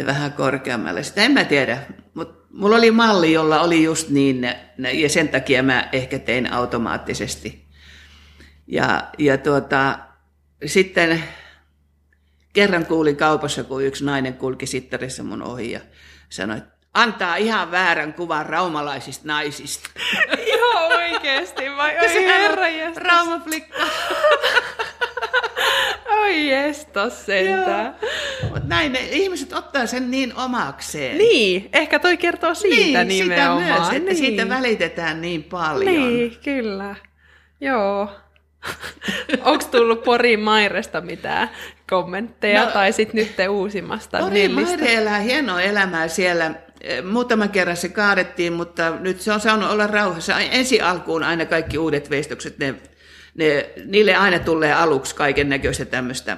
ja vähän korkeammalle. Sitä en mä tiedä, mutta mulla oli malli, jolla oli just niin, ja sen takia mä ehkä tein automaattisesti. Ja, ja tuota, sitten kerran kuulin kaupassa, kun yksi nainen kulki sittarissa mun ohi ja sanoi, että antaa ihan väärän kuvan raumalaisista naisista. Ihan oikeesti vai? Oi herra Raumaflikka. Oi jestas sentään. Mutta näin ne ihmiset ottaa sen niin omakseen. Niin, ehkä toi kertoo siitä niin, nimenomaan. Sitä myös, että niin. siitä välitetään niin paljon. Niin, kyllä. Joo. <laughs> Onko tullut Porin Mairesta mitään kommentteja No, tai sitten nyt te uusimmasta Pori Nellistä? Maire elää hienoa elämää siellä. Eh, Muutaman kerran se kaadettiin, mutta nyt se on saanut olla rauhassa. Ensi alkuun aina kaikki uudet veistokset, ne, ne, niille aina tulee aluksi kaiken näköistä tämmöistä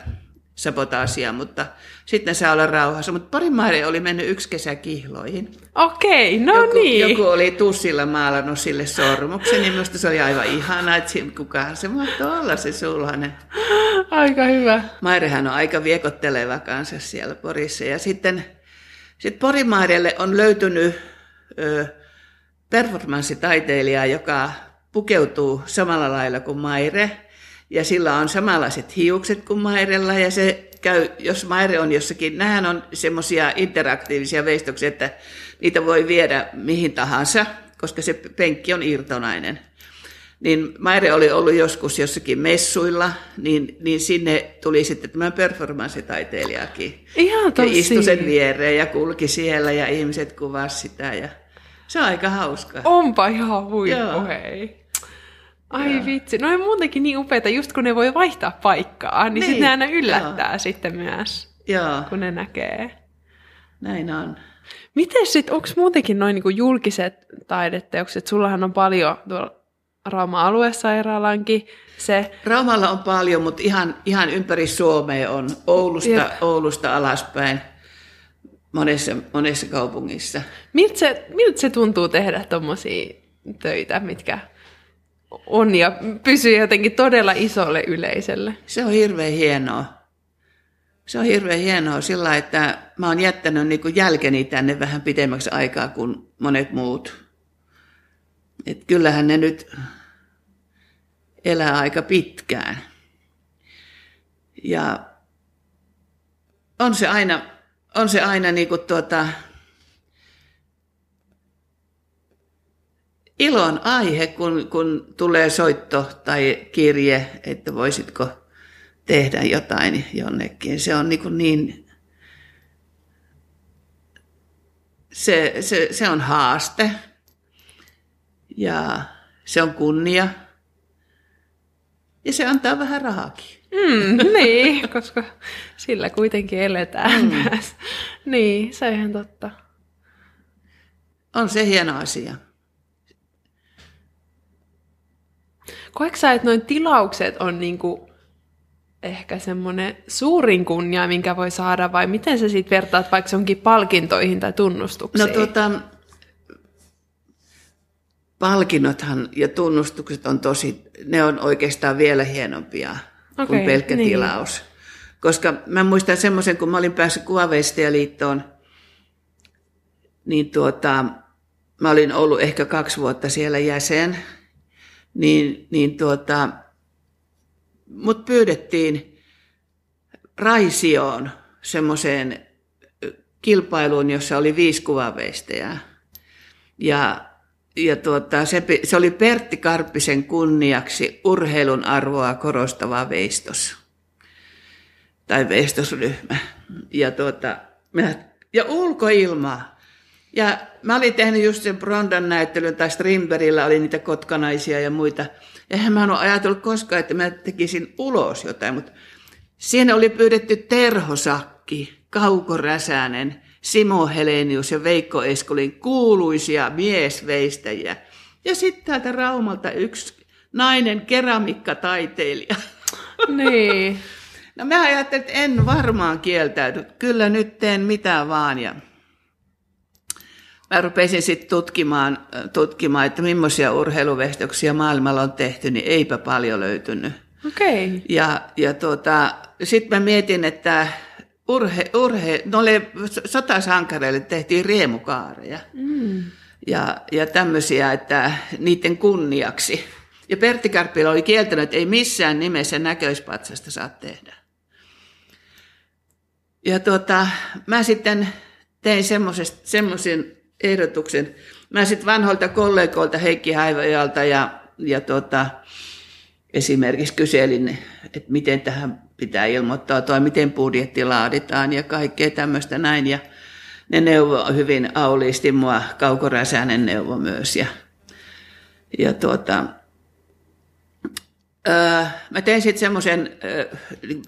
sabotaasia, mutta sitten saa olla rauhassa. Mutta Pori Maire oli mennyt yksi kesä kihloihin. Okei, no joku, niin. joku oli tussilla maalannut sille sormuksen, niin minusta se oli aivan ihanaa, että kukahan se mahtoi olla se sulhanen. Aika hyvä. Mairehan on aika viekotteleva kanssa siellä Porissa. Ja sitten sit Porimairelle on löytynyt ö, performanssitaiteilija, joka pukeutuu samalla lailla kuin Maire. Ja sillä on samanlaiset hiukset kuin Mairella. Ja se käy, jos Maire on jossakin, nämähän on semmoisia interaktiivisia veistoksia, että niitä voi viedä mihin tahansa, koska se penkki on irtonainen niin Maire oli ollut joskus jossakin messuilla, niin, niin sinne tuli sitten tämä performanssitaiteilijakin. Ihan Ja tosi. istui sen viereen ja kulki siellä ja ihmiset kuvasi sitä ja se on aika hauska. Onpa ihan huippu, Joo. hei. Ai vitsi, no on muutenkin niin upeita, just kun ne voi vaihtaa paikkaa, niin, niin sitten ne aina yllättää joo. sitten myös, Joo, kun ne näkee. näin on. Miten sitten, onko muutenkin noin niinku julkiset taideteokset? Sullahan on paljon tuolla Rauman aluesairaalankin se. Raumalla on paljon, mutta ihan, ihan ympäri Suomea on. Oulusta, Jep. Oulusta alaspäin monessa, monessa kaupungissa. Miltä se, miltä se tuntuu tehdä tuommoisia töitä, mitkä on ja pysyy jotenkin todella isolle yleisölle? Se on hirveän hienoa. Se on hirveän hienoa sillä että mä oon jättänyt niin kuin jälkeni tänne vähän pitemmäksi aikaa kuin monet muut. Et kyllähän ne nyt elää aika pitkään. Ja on se aina, on se aina niin kuin tuota, ilon aihe, kun, kun tulee soitto tai kirje, että voisitko tehdä jotain jonnekin. Se on niin, niin se, se, se on haaste ja se on kunnia ja se antaa vähän rahakin. Mm, <laughs> niin, koska sillä kuitenkin eletään mm. Niin, se on ihan totta. On se hieno asia. Koetko sä, että noin tilaukset on niinku ehkä semmoinen suurin kunnia, minkä voi saada, vai miten sä sitten vertaat vaikka onkin palkintoihin tai tunnustuksiin? No tuota, palkinnothan ja tunnustukset on tosi, ne on oikeastaan vielä hienompia okay, kuin pelkkä niin. tilaus. Koska mä muistan semmoisen, kun mä olin päässyt Kuvaveistajaliittoon, niin tuota, mä olin ollut ehkä kaksi vuotta siellä jäsen, niin, niin tuota, mut pyydettiin Raisioon semmoiseen kilpailuun, jossa oli viisi kuvaveistajaa. Ja, ja tuota, se, se oli Pertti Karppisen kunniaksi urheilun arvoa korostava veistos. Tai veistosryhmä. Ja, tuota, ja ulkoilma. Ja mä olin tehnyt just sen Brondan näyttelyn, tai Strimberillä oli niitä kotkanaisia ja muita. Eihän mä en ole ajatellut koskaan, että mä tekisin ulos jotain, mutta Siinä oli pyydetty Terho Sakki, Kauko Räsänen, Simo Helenius ja Veikko Eskolin kuuluisia miesveistäjiä. Ja sitten täältä Raumalta yksi nainen keramikkataiteilija. Niin. <laughs> No mä ajattelin, että en varmaan kieltäydy. Kyllä nyt teen mitä vaan. Ja mä rupesin sitten tutkimaan, tutkimaan, että millaisia urheiluvestoksia maailmalla on tehty, niin eipä paljon löytynyt. Okei. Okay. Ja, ja tuota, sitten mä mietin, että urhe, urhe, noille sotasankareille tehtiin riemukaareja. Mm. Ja, ja tämmöisiä, että niiden kunniaksi. Ja Pertti Karppila oli kieltänyt, että ei missään nimessä näköispatsasta saa tehdä. Ja tuota, mä sitten tein semmoisen ehdotuksen. Mä sitten vanhoilta kollegoilta Heikki Haivajalta ja, ja tuota, esimerkiksi kyselin, että miten tähän pitää ilmoittautua, miten budjetti laaditaan ja kaikkea tämmöistä näin. Ja ne neuvo hyvin auliisti mua, Kauko Räsänen neuvo myös. Ja, ja tuota, mä tein sitten semmoisen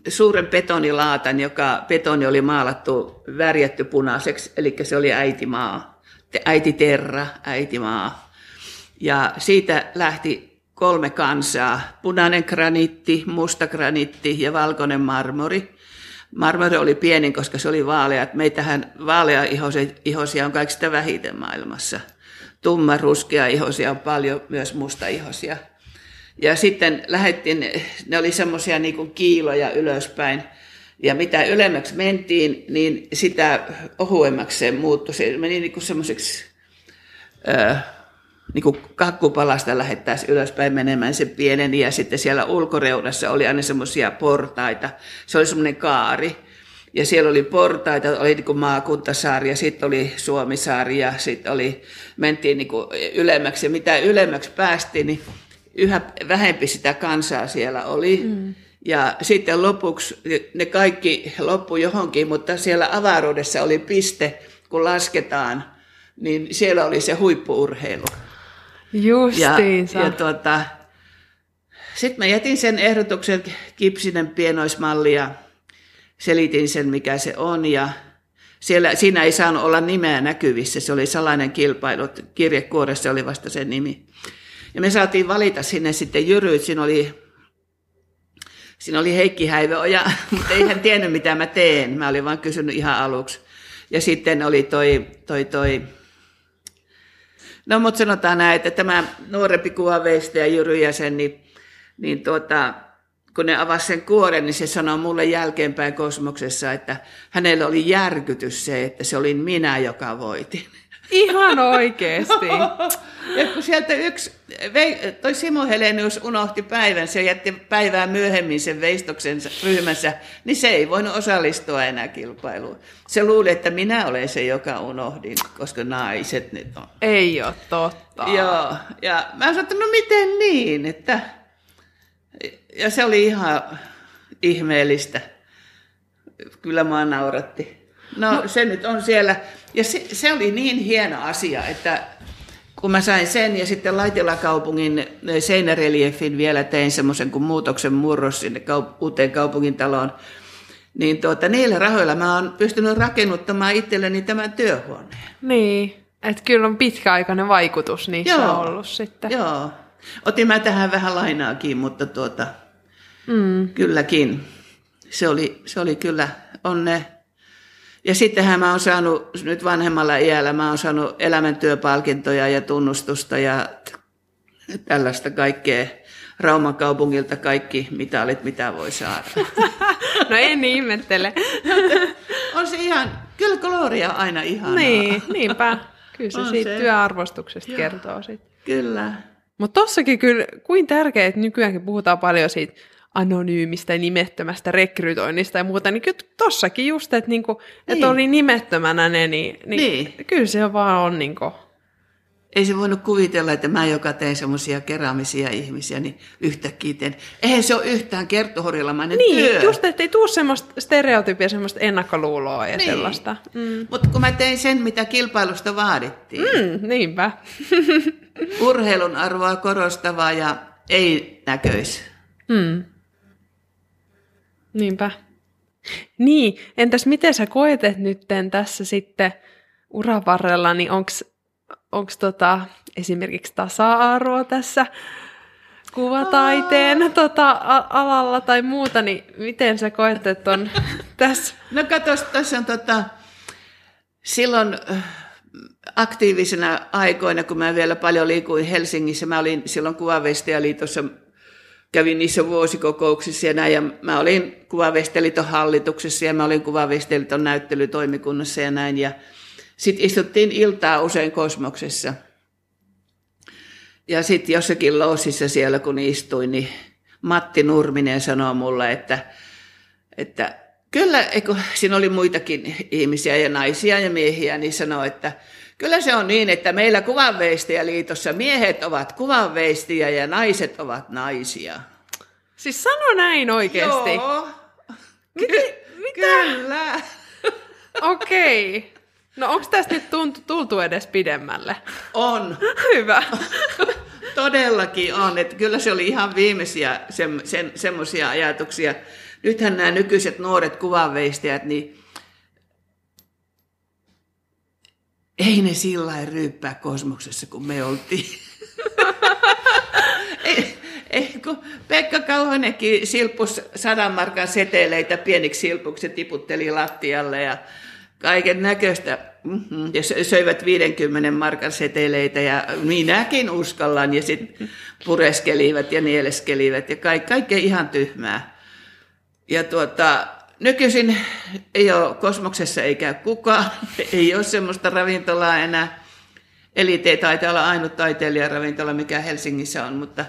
suuren betonilaatan, joka betoni oli maalattu, värjätty punaiseksi, eli se oli äitimaa, äiti Terra, äitimaa. Ja siitä lähti kolme kansaa, punainen graniitti, musta graniitti ja valkoinen marmori. Marmori oli pieni, koska se oli vaalea. Meitähän vaalea ihosia on kaikista vähiten maailmassa. Tumma ruskea ihosia on paljon, myös musta ihosia. Ja sitten lähettiin, ne oli semmoisia niin kiiloja ylöspäin. Ja mitä ylemmäksi mentiin, niin sitä ohuemmaksi se muuttui. Se meni niin kuin semmoiseksi niin kuin kakkupalasta lähettäisiin ylöspäin menemään se pieneni ja sitten siellä ulkoreunassa oli aina semmoisia portaita. Se oli semmoinen kaari. Ja siellä oli portaita, oli niin kuin maakuntasaari ja sitten oli Suomisaari ja sitten oli, mentiin niin kuin ylemmäksi. Ja mitä ylemmäksi päästiin, niin yhä vähempi sitä kansaa siellä oli. Mm. Ja sitten lopuksi ne kaikki loppu johonkin, mutta siellä avaruudessa oli piste, kun lasketaan, niin siellä oli se huippuurheilu. Justiinsa. Ja, ja tuota, sitten mä jätin sen ehdotuksen kipsinen pienoismalli ja selitin sen, mikä se on. Ja siellä, siinä ei saanut olla nimeä näkyvissä, se oli salainen kilpailu, kirjekuoressa oli vasta sen nimi. Ja me saatiin valita sinne sitten jyryt, siinä oli, siinä oli Heikki Häivöoja, <laughs> mutta ei hän tiennyt mitä mä teen, mä olin vaan kysynyt ihan aluksi. Ja sitten oli toi, toi, toi No mutta sanotaan näin, että tämä nuorempi ja Jyry Jäsen, niin, niin tuota, kun ne avasi sen kuoren, niin se sanoi mulle jälkeenpäin kosmoksessa, että hänellä oli järkytys se, että se olin minä, joka voitin. Ihan oikeesti. <laughs> ja kun sieltä yksi, toi Simo Helenius unohti päivän, se jätti päivää myöhemmin sen veistoksen ryhmässä, niin se ei voinut osallistua enää kilpailuun. Se luuli, että minä olen se, joka unohdin, koska naiset nyt on. Ei ole totta. Joo, ja mä sanoin, että no miten niin, että... Ja se oli ihan ihmeellistä. Kyllä mä nauratti. No, no se nyt on siellä. Ja se, se oli niin hieno asia, että kun mä sain sen ja sitten Laitila-kaupungin seinäreliefin vielä tein semmoisen kuin muutoksen murros sinne kaup- uuteen kaupungintaloon, niin tuota, niillä rahoilla mä oon pystynyt rakennuttamaan itselleni tämän työhuoneen. Niin, että kyllä on pitkäaikainen vaikutus niissä Joo. ollut sitten. Joo, otin mä tähän vähän lainaakin, mutta tuota, mm. kylläkin. Se oli, se oli kyllä, on ne ja sittenhän mä oon saanut nyt vanhemmalla iällä, mä oon saanut elämäntyöpalkintoja ja tunnustusta ja tällaista kaikkea. Rauman kaupungilta kaikki mitalit, mitä voi saada. <laughs> no en ihmettele. <laughs> on se ihan, kyllä Gloria on aina ihanaa. Niin, niinpä. Kyllä se on siitä se. työarvostuksesta Joo, kertoo sitten. Kyllä. Mutta tossakin kyllä, kuin tärkeää, että nykyäänkin puhutaan paljon siitä anonyymistä, nimettömästä rekrytoinnista ja muuta, niin kyllä tossakin just, että, niinku, niin. että oli nimettömänä ne, niin, niin, niin. kyllä se vaan on niinku... Ei se voinut kuvitella, että mä, joka teen semmoisia keräämisiä ihmisiä, niin yhtäkkiä teen. Eihän se ole yhtään kerttohorilamainen niin, työ. just, että ei tule semmoista stereotypia, semmoista ennakkoluuloa ja niin. sellaista. Mm. Mutta kun mä tein sen, mitä kilpailusta vaadittiin. Mm, niinpä. <laughs> Urheilun arvoa korostavaa ja ei näköis. Mm. Niinpä. Niin, entäs miten sä koetet nyt tässä sitten uran varrella, niin onko tota, esimerkiksi tasa-arvoa tässä kuvataiteen tota, alalla tai muuta, niin miten sä koet, että on <laughs> tässä? No katos, tässä on tota, silloin aktiivisena aikoina, kun mä vielä paljon liikuin Helsingissä, mä olin silloin Kuvavestijaliitossa, kävin niissä vuosikokouksissa ja näin, ja mä olin Kuvavestijaliiton hallituksessa ja mä olin Kuvavestijaliiton näyttelytoimikunnassa ja näin, ja sitten istuttiin iltaa usein kosmoksessa. Ja sitten jossakin loosissa siellä, kun istuin, niin Matti Nurminen sanoi mulle, että, että kyllä, eikö, siinä oli muitakin ihmisiä ja naisia ja miehiä, niin sanoi, että kyllä se on niin, että meillä liitossa miehet ovat kuvanveistiä ja naiset ovat naisia. Siis sano näin oikeasti? Joo. Ky- mitä? Kyllä. Okei. Okay. No onko tästä nyt tuntu, tultu edes pidemmälle? On. <laughs> Hyvä. Todellakin on. Että kyllä se oli ihan viimeisiä se, sen, semmoisia ajatuksia. Nythän nämä nykyiset nuoret kuvanveistajat, niin ei ne sillä lailla ryyppää kosmoksessa, kun me oltiin. <laughs> ei, ei, kun Pekka Kauhanenkin silppus sadan markan seteleitä pieniksi silpuksi tiputteli lattialle ja kaiken näköistä. Mm-hmm. Ja söivät 50 markan seteleitä ja minäkin uskallan ja sitten pureskelivat ja nieleskelivät ja kaik, kaikkea ihan tyhmää. Ja tuota, nykyisin ei ole, kosmoksessa ei käy kukaan, <laughs> ei ole semmoista ravintolaa enää. Elite taitaa olla ainut taiteilijaravintola, mikä Helsingissä on, mutta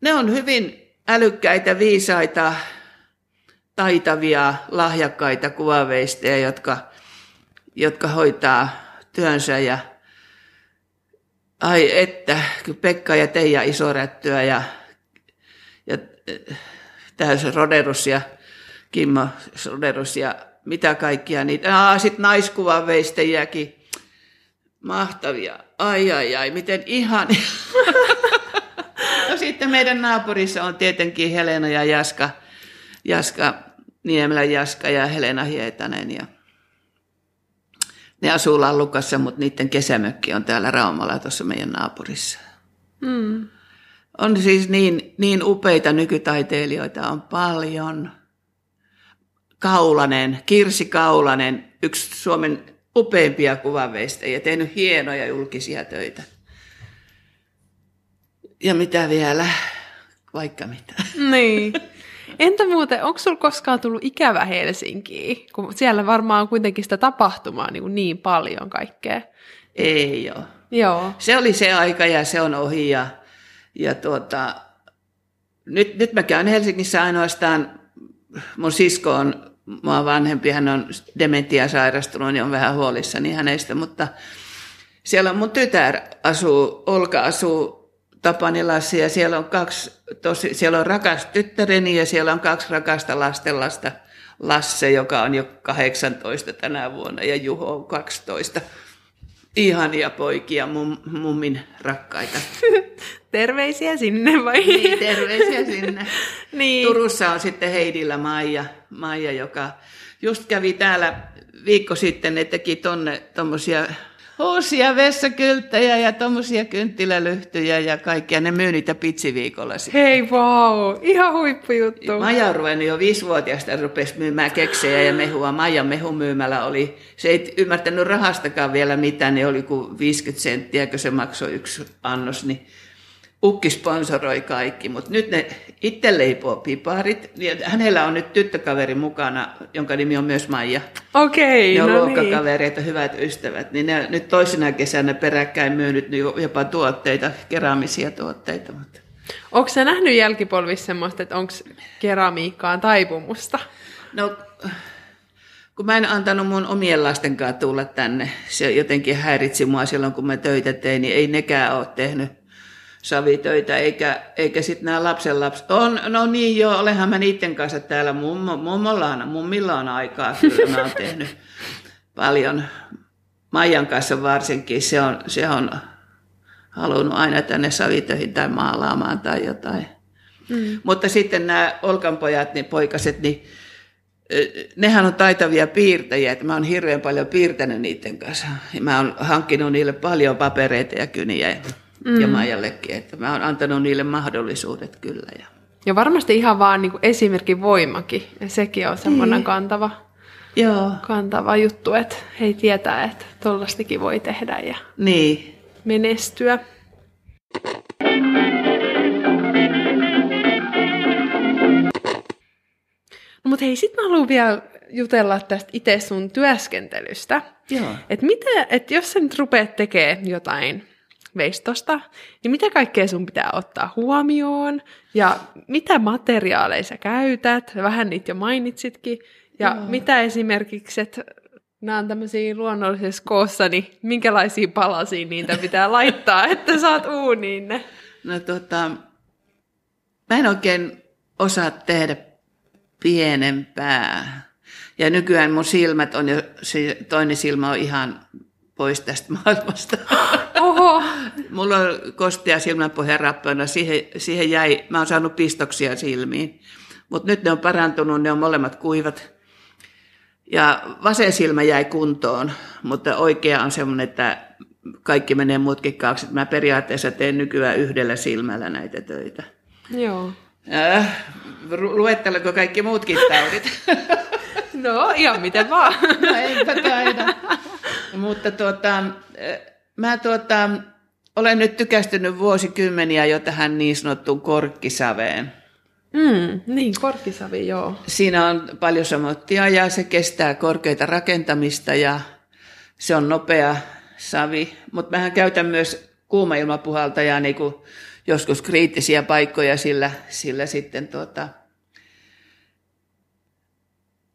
ne on hyvin älykkäitä, viisaita, taitavia, lahjakkaita kuvaveistejä, jotka, jotka hoitaa työnsä ja ai että, Pekka ja Teija Isorättyä ja, ja täys Roderus ja Kimmo Roderus ja mitä kaikkia niitä. Ah, sitten naiskuvaveistäjiäkin. Mahtavia. Ai ai ai, miten ihan. <laughs> no sitten meidän naapurissa on tietenkin Helena ja Jaska, Jaska Niemelä Jaska ja Helena Hietanen. Ja ne asuu Lallukassa, mutta niiden kesämökki on täällä Raumalla tuossa meidän naapurissa. Mm. On siis niin, niin upeita nykytaiteilijoita, on paljon. Kaulanen, Kirsi Kaulanen, yksi Suomen upeimpia ja tehnyt hienoja julkisia töitä. Ja mitä vielä? Vaikka mitä. Niin. Entä muuten, onko sulla koskaan tullut ikävä Helsinkiin? Kun siellä varmaan on kuitenkin sitä tapahtumaa niin, niin paljon kaikkea. Ei ole. Joo. Se oli se aika ja se on ohi. Ja, ja tuota, nyt, nyt mä käyn Helsingissä ainoastaan, mun sisko on mua vanhempi, hän on dementia sairastunut, niin on vähän huolissani hänestä, mutta siellä on mun tytär asuu, Olka asuu Tapanilassa ja siellä on, kaksi, tosi, siellä on rakas tyttäreni ja siellä on kaksi rakasta lastenlasta. Lasse, joka on jo 18 tänä vuonna ja Juho on 12. Ihania poikia, mum, mummin rakkaita. <laughs> Terveisiä sinne vai? Niin, terveisiä sinne. <laughs> niin. Turussa on sitten Heidillä Maija, Maija, joka just kävi täällä viikko sitten, ne teki tonne tuommoisia uusia vessakylttejä ja tommosia kynttilälyhtyjä ja kaikkia. Ne myy niitä pitsiviikolla sitten. Hei, vau, wow. ihan huippujuttu. Maja on ruvennut jo viisivuotiaasta rupesi myymään keksejä ja mehua. Maija mehumyymälä oli, se ei ymmärtänyt rahastakaan vielä mitään, niin oli kuin 50 senttiä, kun se maksoi yksi annos, niin ukki sponsoroi kaikki, mutta nyt ne itse leipoo piparit. Ja hänellä on nyt tyttökaveri mukana, jonka nimi on myös Maija. Okei, Ne on no luokkakavereita, niin. hyvät ystävät. Niin ne nyt toisena kesänä peräkkäin myynyt jopa tuotteita, keraamisia tuotteita. Mutta. Onko se nähnyt jälkipolvissa semmoista, että onko keramiikkaan taipumusta? No, kun mä en antanut mun omien lasten kanssa tulla tänne, se jotenkin häiritsi mua silloin, kun mä töitä tein, niin ei nekään ole tehnyt savitöitä, eikä, eikä sitten nämä lapsenlapset. On, no niin joo, olenhan mä niiden kanssa täällä, mummo, mummolla on, mummilla on aikaa, kyllä mä oon tehnyt paljon. Maijan kanssa varsinkin, se on, se on halunnut aina tänne savitöihin tai maalaamaan tai jotain. Mm. Mutta sitten nämä Olkanpojat, niin poikaset, niin nehän on taitavia piirtäjiä, että mä oon hirveän paljon piirtänyt niiden kanssa. Mä oon hankkinut niille paljon papereita ja kyniä mm. ja Maijallekin, että mä oon antanut niille mahdollisuudet kyllä. Ja, ja varmasti ihan vaan niin kuin esimerkin voimakin, ja sekin on semmoinen niin. kantava. Joo. kantava juttu, että hei tietää, että tollastikin voi tehdä ja Niin. menestyä. No mutta hei, sit mä haluan vielä jutella tästä itse sun työskentelystä. Joo. Että mitä, et jos sä nyt rupeat tekemään jotain veistosta, niin mitä kaikkea sun pitää ottaa huomioon, ja mitä materiaaleja sä käytät, vähän niitä jo mainitsitkin, ja Joo. mitä esimerkiksi, että nämä on tämmöisiä luonnollisessa koossa, niin minkälaisia palasia niitä pitää <laughs> laittaa, että saat uuniin ne? No tota, mä en oikein osaa tehdä pienempää. Ja nykyään mun silmät on jo, toinen silmä on ihan pois tästä maailmasta. <laughs> Oho, Mulla on kostea silmänpohjan rappana, siihen, siihen jäi, mä oon saanut pistoksia silmiin. Mutta nyt ne on parantunut, ne on molemmat kuivat. Ja vasen silmä jäi kuntoon, mutta oikea on semmoinen, että kaikki menee mutkikkaaksi. Mä periaatteessa teen nykyään yhdellä silmällä näitä töitä. joo. Äh, luetteleko kaikki muutkin taudit? <laughs> No, ihan miten vaan. <laughs> No eipä taida. Mutta tuota, mä tuota, olen nyt tykästynyt vuosikymmeniä jo tähän niin sanottuun korkkisaveen. Mm, niin, korkkisavi, joo. Siinä on paljon samottia ja se kestää korkeita rakentamista ja se on nopea savi. Mutta mähän käytän myös kuumailmapuhaltajaa niin kuin joskus kriittisiä paikkoja sillä, sillä sitten tuota,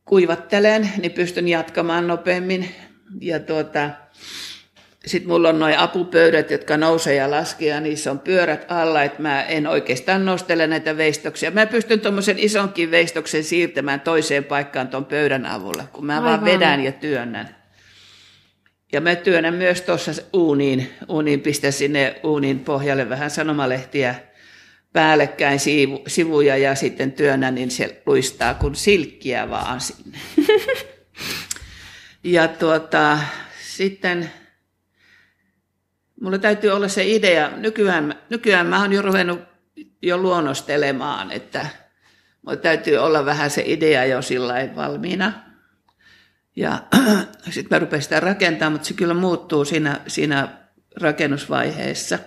kuivattelen, niin pystyn jatkamaan nopeammin. Ja tuota, sitten mulla on noin apupöydät, jotka nousee ja laskee, ja niissä on pyörät alla, että mä en oikeastaan nostele näitä veistoksia. Mä pystyn tuommoisen isonkin veistoksen siirtämään toiseen paikkaan tuon pöydän avulla, kun mä Aivan. vaan vedän ja työnnän. Ja mä työnnän myös tuossa uuniin, uuniin pistän sinne uunin pohjalle vähän sanomalehtiä päällekkäin sivu, sivuja ja sitten työnnän, niin se luistaa kuin silkkiä vaan sinne. <laughs> ja tuota, sitten mulla täytyy olla se idea. Nykyään, nykyään mä oon jo ruvennut jo luonnostelemaan, että mulla täytyy olla vähän se idea jo sillä valmiina. Ja <clears throat> sitten mä rupean sitä rakentamaan, mutta se kyllä muuttuu siinä, siinä rakennusvaiheessa.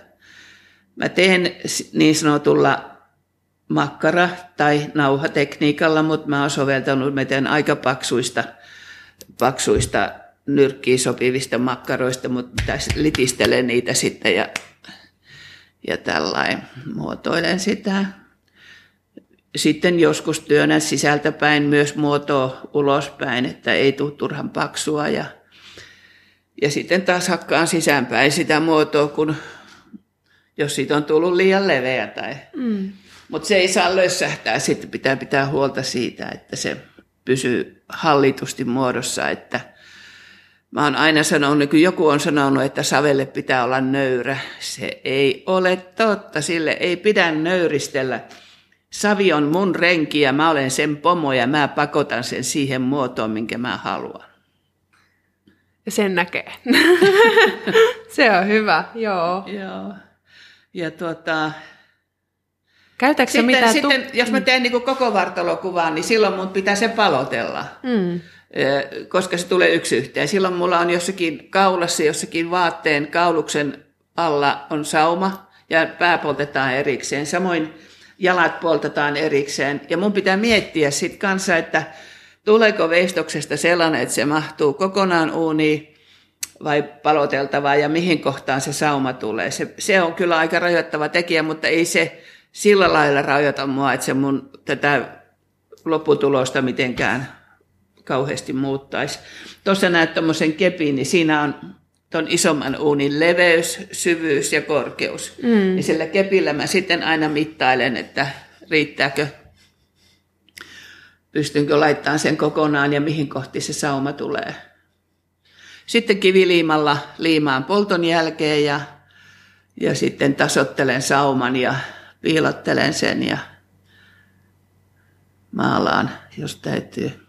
Mä teen niin sanotulla makkara- tai nauhatekniikalla, mutta mä oon soveltanut, mä teen aika paksuista, paksuista nyrkkiin sopivista makkaroista, mutta litistelen niitä sitten ja, ja tällainen muotoilen sitä. Sitten joskus työnnän sisältäpäin myös muotoa ulospäin, että ei tule turhan paksua. Ja, ja sitten taas hakkaan sisäänpäin sitä muotoa, kun jos siitä on tullut liian leveä. Tai... Mm. Mutta se ei saa lössähtää, sitten pitää pitää huolta siitä, että se pysyy hallitusti muodossa. Että mä oon aina sanonut, kun joku on sanonut, että savelle pitää olla nöyrä. Se ei ole totta, sille ei pidä nöyristellä. Savi on mun renki ja mä olen sen pomo ja mä pakotan sen siihen muotoon, minkä mä haluan. Ja sen näkee. <laughs> se on hyvä, joo. Joo. Ja tuota, Käytätkö sitten, mitään sitten tu- jos mä teen niin koko vartalokuvaa, niin silloin mun pitää se palotella. Mm. Koska se tulee yksi yhteen. Silloin mulla on jossakin kaulassa, jossakin vaatteen kauluksen alla on sauma ja pää poltetaan erikseen. Samoin jalat poltetaan erikseen. Ja mun pitää miettiä sitten kanssa, että tuleeko veistoksesta sellainen, että se mahtuu kokonaan uuniin vai paloteltavaa ja mihin kohtaan se sauma tulee. Se, se on kyllä aika rajoittava tekijä, mutta ei se sillä lailla rajoita mua, että se mun tätä lopputulosta mitenkään kauheasti muuttaisi. Tuossa näet tuommoisen kepin, niin siinä on tuon isomman uunin leveys, syvyys ja korkeus. Mm. Niin sillä kepillä mä sitten aina mittailen, että riittääkö, pystynkö laittamaan sen kokonaan ja mihin kohti se sauma tulee. Sitten kiviliimalla liimaan polton jälkeen ja, ja sitten tasottelen sauman ja piilottelen sen ja maalaan, jos täytyy.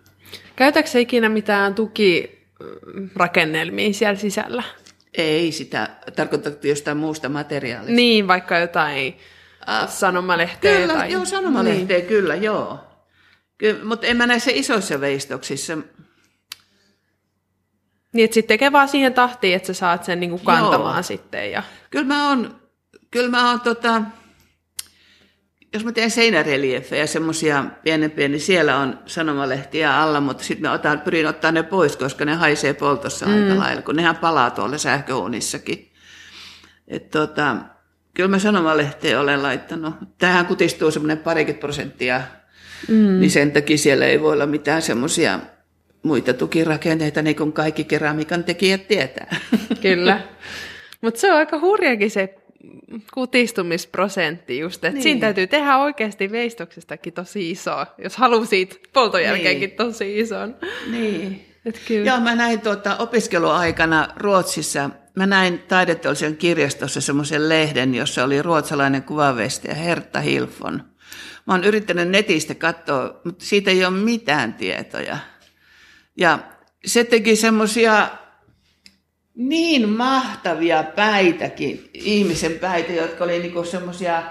Käytätkö ikinä mitään tukirakennelmia siellä sisällä? Ei sitä, tarkoitatko jostain muusta materiaalista? Niin, vaikka jotain sanomalehteä Kyllä, tai... joo, sanomalehteä, niin. kyllä, joo. Ky- mutta en mä näissä isoissa veistoksissa. Niin, että sitten tekee vaan siihen tahtiin, että sä saat sen niin kuin kantamaan Joo. sitten. Ja... Kyllä mä oon, kyllä mä oon tota, jos mä teen seinäreliefejä semmoisia pienempiä, niin siellä on sanomalehtiä alla, mutta sitten mä otan, pyrin ottaa ne pois, koska ne haisee poltossa mm. aika lailla, kun nehän palaa tuolla sähköuunissakin. Et tota, kyllä mä sanomalehteen olen laittanut. Tähän kutistuu semmoinen parikymmentä prosenttia, mm. niin sen takia siellä ei voi olla mitään semmoisia muita tukirakenteita, niin kuin kaikki keramiikan tekijät tietää. Kyllä. <laughs> Mutta se on aika hurjakin se kutistumisprosentti just, että niin. siinä täytyy tehdä oikeasti veistoksestakin tosi iso, jos halusit polton jälkeenkin niin. tosi ison. Niin. Et kyllä. Joo, mä näin tuota, opiskeluaikana Ruotsissa, mä näin taideteollisen kirjastossa semmoisen lehden, jossa oli ruotsalainen kuvaveistäjä Hertta Hilfon. Mä oon yrittänyt netistä katsoa, mutta siitä ei ole mitään tietoja. Ja se teki semmoisia niin mahtavia päitäkin, ihmisen päitä, jotka oli niinku semmoisia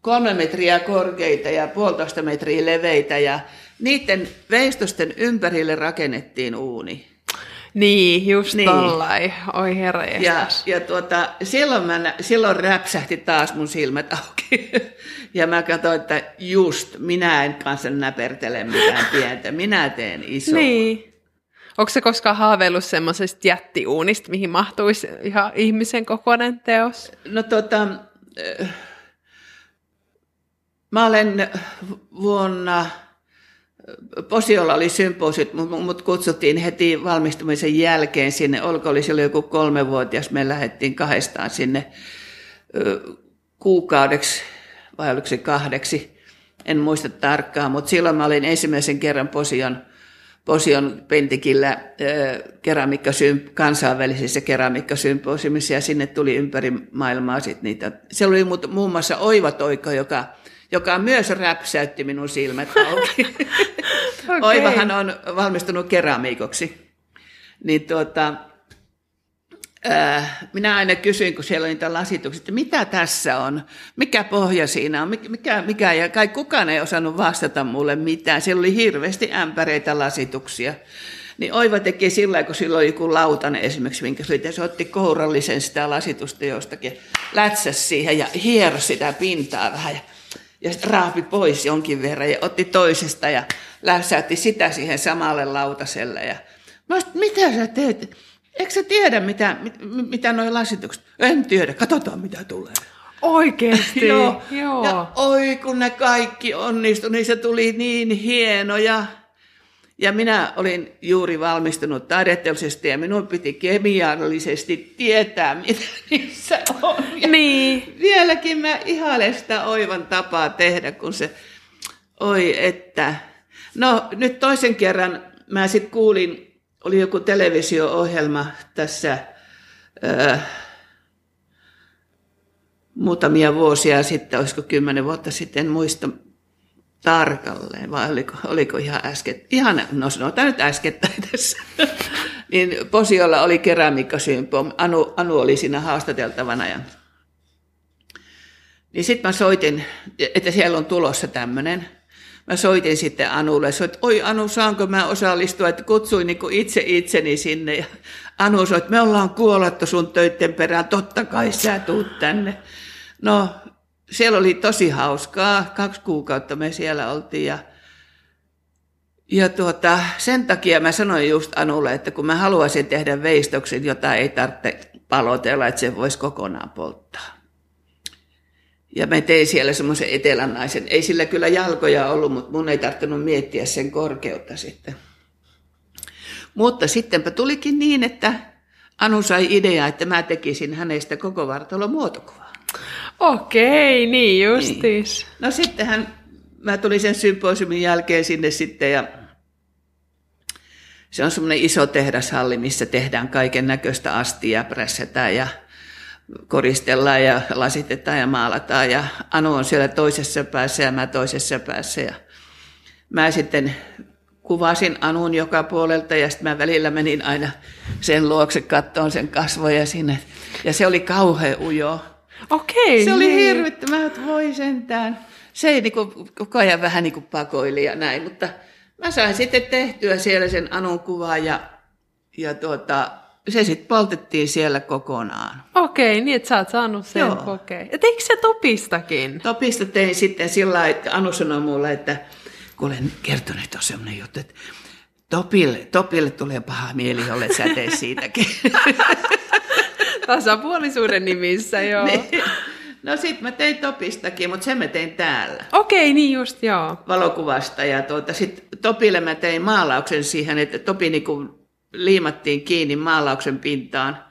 kolme metriä korkeita ja puolitoista metriä leveitä ja niiden veistosten ympärille rakennettiin uuni. Niin, just niin. tollai. Oi herra ja, ja tuota, silloin, mä, silloin räpsähti taas mun silmät <laughs> auki. ja mä katsoin, että just, minä en kanssa näpertele mitään pientä, minä teen iso. Niin. Onko se koskaan haaveillut semmoisesta jättiuunista, mihin mahtuisi ihan ihmisen kokoinen teos? No tota, mä olen vuonna, Posiolla oli symposit, mutta kutsuttiin heti valmistumisen jälkeen sinne, olko oli silloin joku kolmevuotias, me lähdettiin kahdestaan sinne kuukaudeksi, vai oliko se kahdeksi, en muista tarkkaan, mutta silloin mä olin ensimmäisen kerran Posion Posion Pentikillä keramiikkasymp- kansainvälisessä keramiikkasymposiumissa ja sinne tuli ympäri maailmaa sit niitä. Se oli muun muassa Oiva Toiko, joka, joka myös räpsäytti minun silmät auki. <laughs> <laughs> okay. Oivahan on valmistunut keramiikoksi. Niin tuota, minä aina kysyin, kun siellä on niitä lasituksia, että mitä tässä on, mikä pohja siinä on, mikä, mikä, ja kai kukaan ei osannut vastata mulle mitään. Siellä oli hirveästi ämpäreitä lasituksia. Niin Oiva teki sillä kun silloin joku lautanen esimerkiksi, minkä se, se otti kourallisen sitä lasitusta jostakin, lätsäs siihen ja hierosi sitä pintaa vähän ja, ja raapi pois jonkin verran ja otti toisesta ja lässäytti sitä siihen samalle lautaselle. Ja mä sanoin, mitä sä teet? Eikö sä tiedä, mitä, mit, mitä noin lasitukset? En tiedä, katsotaan mitä tulee. Oikeesti? <laughs> Joo. Joo. Ja oi kun ne kaikki onnistui, niin se tuli niin hienoja. Ja minä olin juuri valmistunut taideteollisesti ja minun piti kemiallisesti tietää, mitä <laughs> niissä on. Ja niin. Vieläkin mä ihailen sitä oivan tapaa tehdä, kun se, oi että. No nyt toisen kerran mä sitten kuulin oli joku televisio-ohjelma tässä äh, muutamia vuosia sitten, olisiko kymmenen vuotta sitten, en muista tarkalleen, vai oliko, oliko ihan äsken, ihan, no sanotaan nyt äskettäin <laughs> tässä, niin Posiolla oli keramiikkasympo, Anu, Anu oli siinä haastateltavana ja niin sitten mä soitin, että siellä on tulossa tämmöinen mä soitin sitten Anulle, että oi Anu, saanko mä osallistua, että kutsuin niin itse itseni sinne. Ja Anu sanoi, että me ollaan kuolettu sun töitten perään, totta kai sä tuut tänne. No, siellä oli tosi hauskaa, kaksi kuukautta me siellä oltiin ja ja tuota, sen takia mä sanoin just Anulle, että kun mä haluaisin tehdä veistoksen, jota ei tarvitse palotella, että se voisi kokonaan polttaa. Ja mä tein siellä semmoisen etelännaisen. Ei sillä kyllä jalkoja ollut, mutta mun ei tarvinnut miettiä sen korkeutta sitten. Mutta sittenpä tulikin niin, että Anu sai idea, että mä tekisin hänestä koko vartalon muotokuvaa. Okei, niin justiis. Niin. No sittenhän mä tulin sen symposiumin jälkeen sinne sitten ja se on semmoinen iso tehdashalli, missä tehdään kaiken näköistä astia, prässätään ja koristellaan ja lasitetaan ja maalataan. Ja Anu on siellä toisessa päässä ja mä toisessa päässä. Ja mä sitten kuvasin Anun joka puolelta ja sitten mä välillä menin aina sen luokse kattoon sen kasvoja sinne. Ja se oli kauhean ujo. Okei. Se oli niin. hirvittävää, että voi sentään. Se ei niin kuin, koko ajan vähän niin kuin pakoili ja näin, mutta mä sain sitten tehtyä siellä sen Anun kuvaa ja ja tuota, se sitten poltettiin siellä kokonaan. Okei, niin että sä oot saanut sen Joo. kokea. Ja teikö se Topistakin? Topista tein sitten sillä lailla, että Anu sanoi mulle, että kun olen kertonut, että on semmoinen juttu, että Topille, Topille tulee paha mieli, jolle sä teet siitäkin. <laughs> Tasapuolisuuden nimissä, joo. Niin. No sit mä tein Topistakin, mutta sen mä tein täällä Okei, niin just, joo. valokuvasta. Ja tuota, sit Topille mä tein maalauksen siihen, että Topi niinku liimattiin kiinni maalauksen pintaan.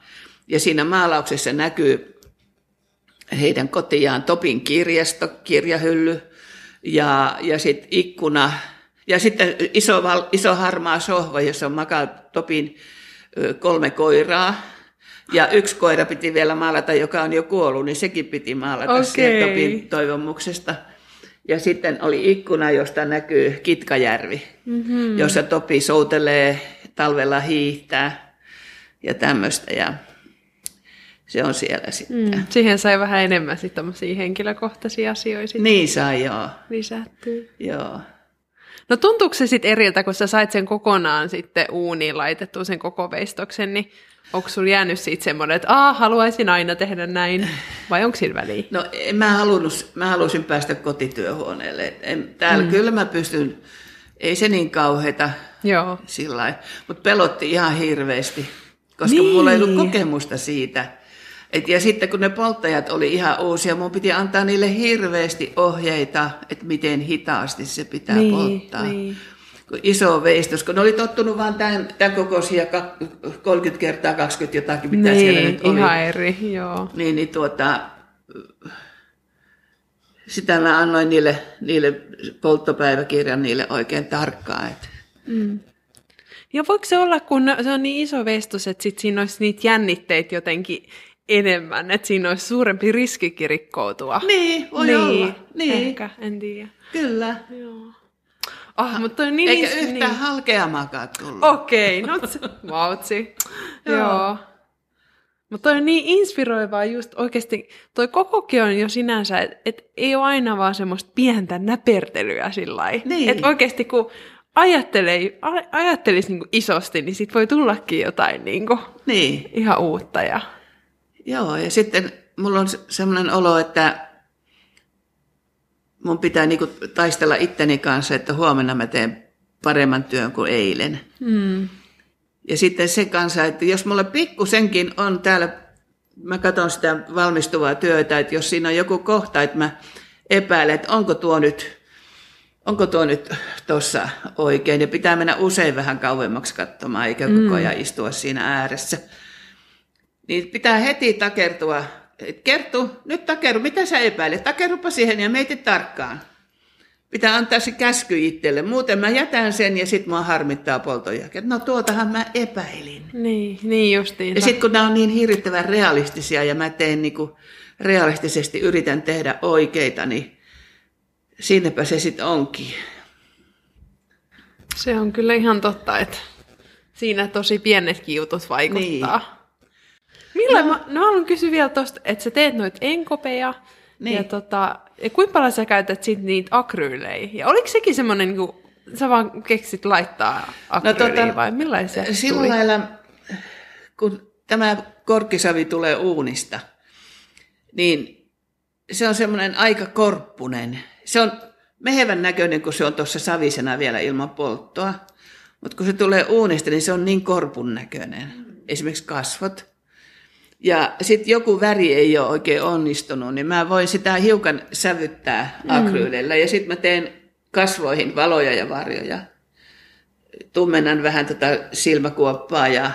Ja siinä maalauksessa näkyy heidän kotiaan Topin kirjasto, kirjahylly ja, ja sitten ikkuna. Ja sitten iso, iso harmaa sohva, jossa on makaa Topin kolme koiraa. Ja yksi koira piti vielä maalata, joka on jo kuollut, niin sekin piti maalata okay. Topin toivomuksesta. Ja sitten oli ikkuna, josta näkyy Kitkajärvi, mm-hmm. jossa Topi soutelee, talvella hiihtää ja tämmöistä. Ja se on siellä sitten. Mm. Siihen sai vähän enemmän sitten henkilökohtaisia asioita Niin sai, joo. lisättyä. joo. No tuntuuko se sitten eriltä, kun sä sait sen kokonaan sitten uuniin laitettua sen koko veistoksen, niin onko sulla jäänyt siitä semmoinen, että Aa, haluaisin aina tehdä näin, vai onko sillä väliä? No en mä, halunnut, mä halusin päästä kotityöhuoneelle. En, täällä mm. kyllä mä pystyn, ei se niin kauheita Joo. sillä mutta pelotti ihan hirveästi, koska Niin. niin. mulla ei ollut kokemusta siitä. Et, ja sitten kun ne polttajat oli ihan uusia, mun piti antaa niille hirveästi ohjeita, että miten hitaasti se pitää Niin, polttaa. niin. Kun Iso veistos, kun ne oli tottunut vaan tämän, tämän kokoisia kak- 30 kertaa 20 jotakin, mitä siellä Niin, nyt oli. ihan eri, joo. Niin, niin tuota, sitä mä annoin niille, niille polttopäiväkirjan niille oikein tarkkaan. Että Ja voiko se olla, kun se on niin iso vestos, että sit siinä olisi niitä jännitteitä jotenkin enemmän, että siinä olisi suurempi riskikin rikkoutua? Niin, voi niin, olla. Niin, Ehkä, en tiedä. kyllä. Joo. Ah, mutta niin... Eikä niin, yhtään niin. halkeamaakaan tullut. Okei, no se, <laughs> vautsi. Joo. Joo. Mutta toi on niin inspiroivaa just oikeasti, toi kokokin on jo sinänsä, että et ei ole aina vaan semmoista pientä näpertelyä sillä. Niin. Että oikeasti kun ajattelee, a- ajattelisi niinku isosti, niin sit voi tullakin jotain niinku Niin, ihan uutta. Ja... joo. Ja sitten mulla on se- semmoinen olo, että mun pitää niinku taistella itteni kanssa, että huomenna mä teen paremman työn kuin eilen. Mm. Ja sitten se kanssa, että jos mulla pikkusenkin on täällä, mä katson sitä valmistuvaa työtä, että jos siinä on joku kohta, että mä epäilen, että onko tuo nyt, onko tuo nyt tuossa oikein, ja pitää mennä usein vähän kauemmaksi katsomaan, eikä koko ajan istua siinä ääressä. Niin pitää heti takertua, että Kerttu, nyt takeru, mitä sä epäilet? Takerupa siihen ja mieti tarkkaan. Pitää antaa se käsky itselle, muuten mä jätän sen ja sit mua harmittaa polton jälkeen. No tuotahan mä epäilin. Niin, niin justiin. Ja sitten kun nämä on niin hirvittävän realistisia ja mä teen niinku realistisesti yritän tehdä oikeita, niin siinäpä se sitten onkin. Se on kyllä ihan totta, että siinä tosi pienetkin jutut vaikuttaa. Niin. Millä no. mä, no haluan kysyä vielä tosta, että sä teet noita enkopeja, Niin. ja, tota, ja kuinka paljon sä käytät sit niitä akryylejä? Ja oliko sekin semmoinen, niin kuin, sä vaan keksit laittaa akryyliä no, tota, vai millaisia se Sillä tuli? lailla, kun tämä korkkisavi tulee uunista, niin se on semmoinen aika korppunen. Se on mehevän näköinen, kun se on tuossa savisena vielä ilman polttoa. Mutta kun se tulee uunista, niin se on niin korpun näköinen. Esimerkiksi kasvot. Ja sitten joku väri ei ole oikein onnistunut, niin mä voin sitä hiukan sävyttää akryylillä. Ja sitten mä teen kasvoihin valoja ja varjoja. Tummennan vähän tätä silmäkuoppaa ja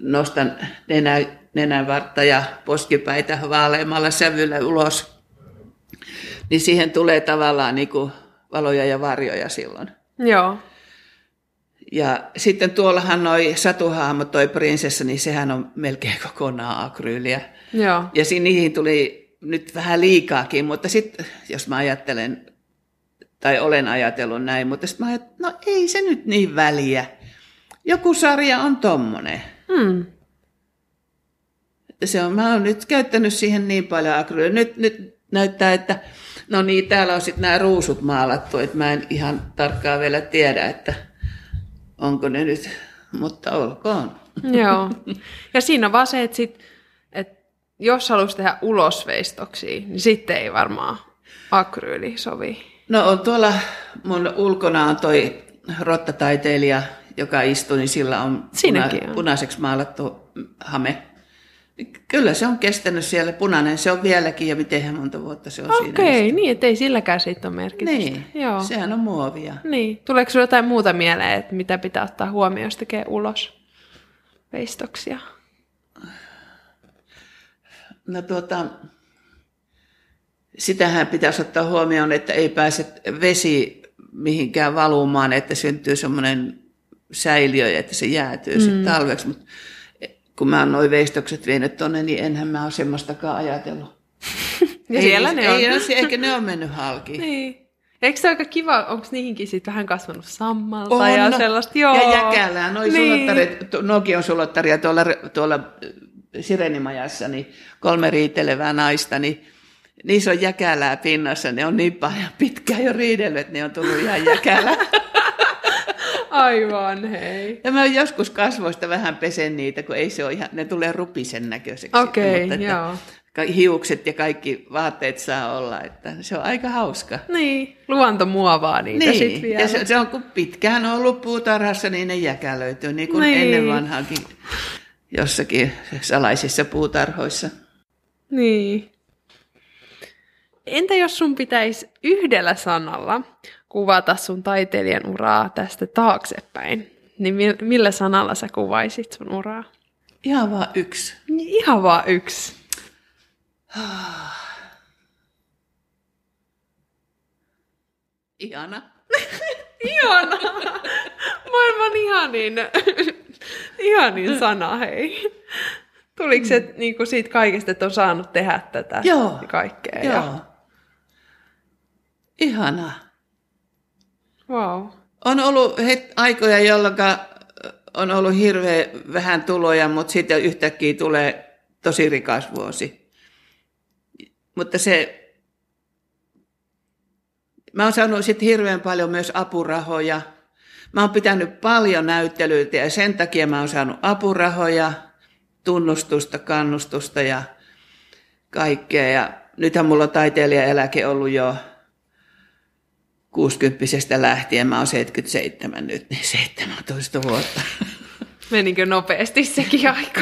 nostan nenä, nenänvartta ja poskipäitä vaaleammalla sävyllä ulos. Niin siihen tulee tavallaan niin kuin valoja ja varjoja silloin. Joo. Ja sitten tuollahan noi satuhaamot, toi prinsessa, niin sehän on melkein kokonaan akryyliä. Joo. Ja siinä niihin tuli nyt vähän liikaakin, mutta sitten jos mä ajattelen, tai olen ajatellut näin, mutta sitten mä ajattelen, no ei se nyt niin väliä. Joku sarja on tommonen. Hmm. Se on, mä oon nyt käyttänyt siihen niin paljon akryyliä. Nyt, nyt näyttää, että no niin, täällä on sitten nämä ruusut maalattu, että mä en ihan tarkkaan vielä tiedä, että onko ne nyt mutta olkoon. Joo. <laughs> Ja siinä on vaan se, että, sit, että jos haluaisi tehdä ulosveistoksia, niin sitten ei varmaan akryyli sovi. No on tuolla mun ulkona on toi rottataiteilija, joka istuu, niin sillä on puna, on. punaiseksi maalattu hame. Kyllä se on kestänyt siellä punainen, se on vieläkin ja miten monta vuotta se on okay, siinä. Okei, niin ettei silläkään sitten ole merkitystä. Niin, Joo. sehän on muovia. Niin, tuleeko sinulla jotain muuta mieleen, että mitä pitää ottaa huomioon, jos tekee ulos veistoksia? No tuota, sitähän pitäisi ottaa huomioon, että ei pääse vesi mihinkään valumaan, että syntyy semmoinen säiliö, että se jäätyy mm. sitten talveksi. Mutta kun mä oon noin veistokset vienyt tonne, niin enhän mä ole semmoistakaan ajatellut. <laughs> ja ei, siellä ne on. Ei, eikä ne ole mennyt halki. <laughs> niin. Eikö se aika kiva, onko niihinkin sitten vähän kasvanut sammalta on, ja sellaista? Joo. Ja jäkälää, noi niin. Nokion sulottaria tuolla, tuolla Sirenimajassa, niin kolme riitelevää naista, niin niissä on jäkälää pinnassa. Ne on niin paljon pitkään jo riidellyt, että ne on tullut ihan jäkälää. <laughs> Aivan, hei. Ja mä joskus kasvoista vähän pesen niitä, kun ei se ole ihan, ne tulee rupisen näköiseksi. Okei, okay, joo. Hiukset ja kaikki vaatteet saa olla, että se on aika hauska. Niin, luonto muovaa niitä niin. sitten vielä. Ja se, se, on kun pitkään ollut puutarhassa, niin ne jäkälöityy, niin kuin niin. ennen vanhaakin jossakin salaisissa puutarhoissa. Niin. Entä jos sun pitäisi yhdellä sanalla kuvata sun taiteilijan uraa tästä taaksepäin, niin millä sanalla sä kuvaisit sun uraa? Ihan vaan yksi. Ihan vaan yksi. <sighs> Ihana. <laughs> Ihana. Maailman ihanin, <laughs> ihanin sana, hei. Tuliko se mm. niin kuin siitä kaikesta, että on saanut tehdä tätä Joo. kaikkea? Joo. Ja... Ihana. Wow. On ollut het- aikoja, jolloin on ollut hirveän vähän tuloja, mutta sitten yhtäkkiä tulee tosi rikas vuosi. Mutta se, mä oon saanut sitten hirveän paljon myös apurahoja. Mä oon pitänyt paljon näyttelyitä ja sen takia mä oon saanut apurahoja, tunnustusta, kannustusta ja kaikkea. Ja nythän mulla on taiteilijaeläke ollut jo 60 lähtien, mä oon 77 nyt, niin 17 vuotta. Menikö nopeasti sekin aika?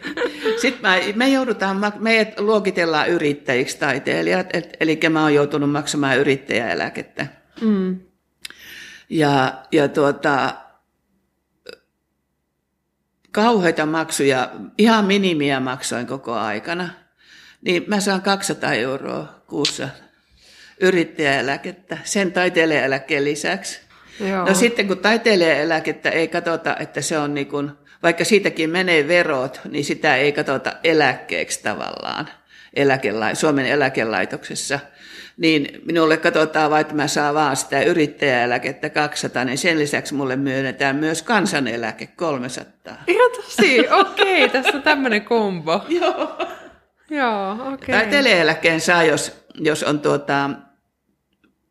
<laughs> Sitten mä, me joudutaan, meidät luokitellaan yrittäjiksi taiteilijat, et, eli mä oon joutunut maksamaan yrittäjäeläkettä. Mm. Ja, ja tuota, kauheita maksuja, ihan minimiä maksoin koko aikana. Niin mä saan 200 euroa kuussa yrittäjäeläkettä sen taiteilijaeläkkeen lisäksi. Joo. No sitten kun taiteilijaeläkettä ei katsota, että se on niin kuin, vaikka siitäkin menee verot, niin sitä ei katsota eläkkeeksi tavallaan eläkelai- Suomen eläkelaitoksessa. Niin minulle katsotaan vain, että mä saan vaan sitä yrittäjäeläkettä 200, niin sen lisäksi mulle myönnetään myös kansaneläke 300. Ihan tosi, okei, okay, <laughs> tässä on tämmöinen kombo. Joo. Joo, okei. Okay. Taiteilijaeläkkeen saa, jos, jos on tuota,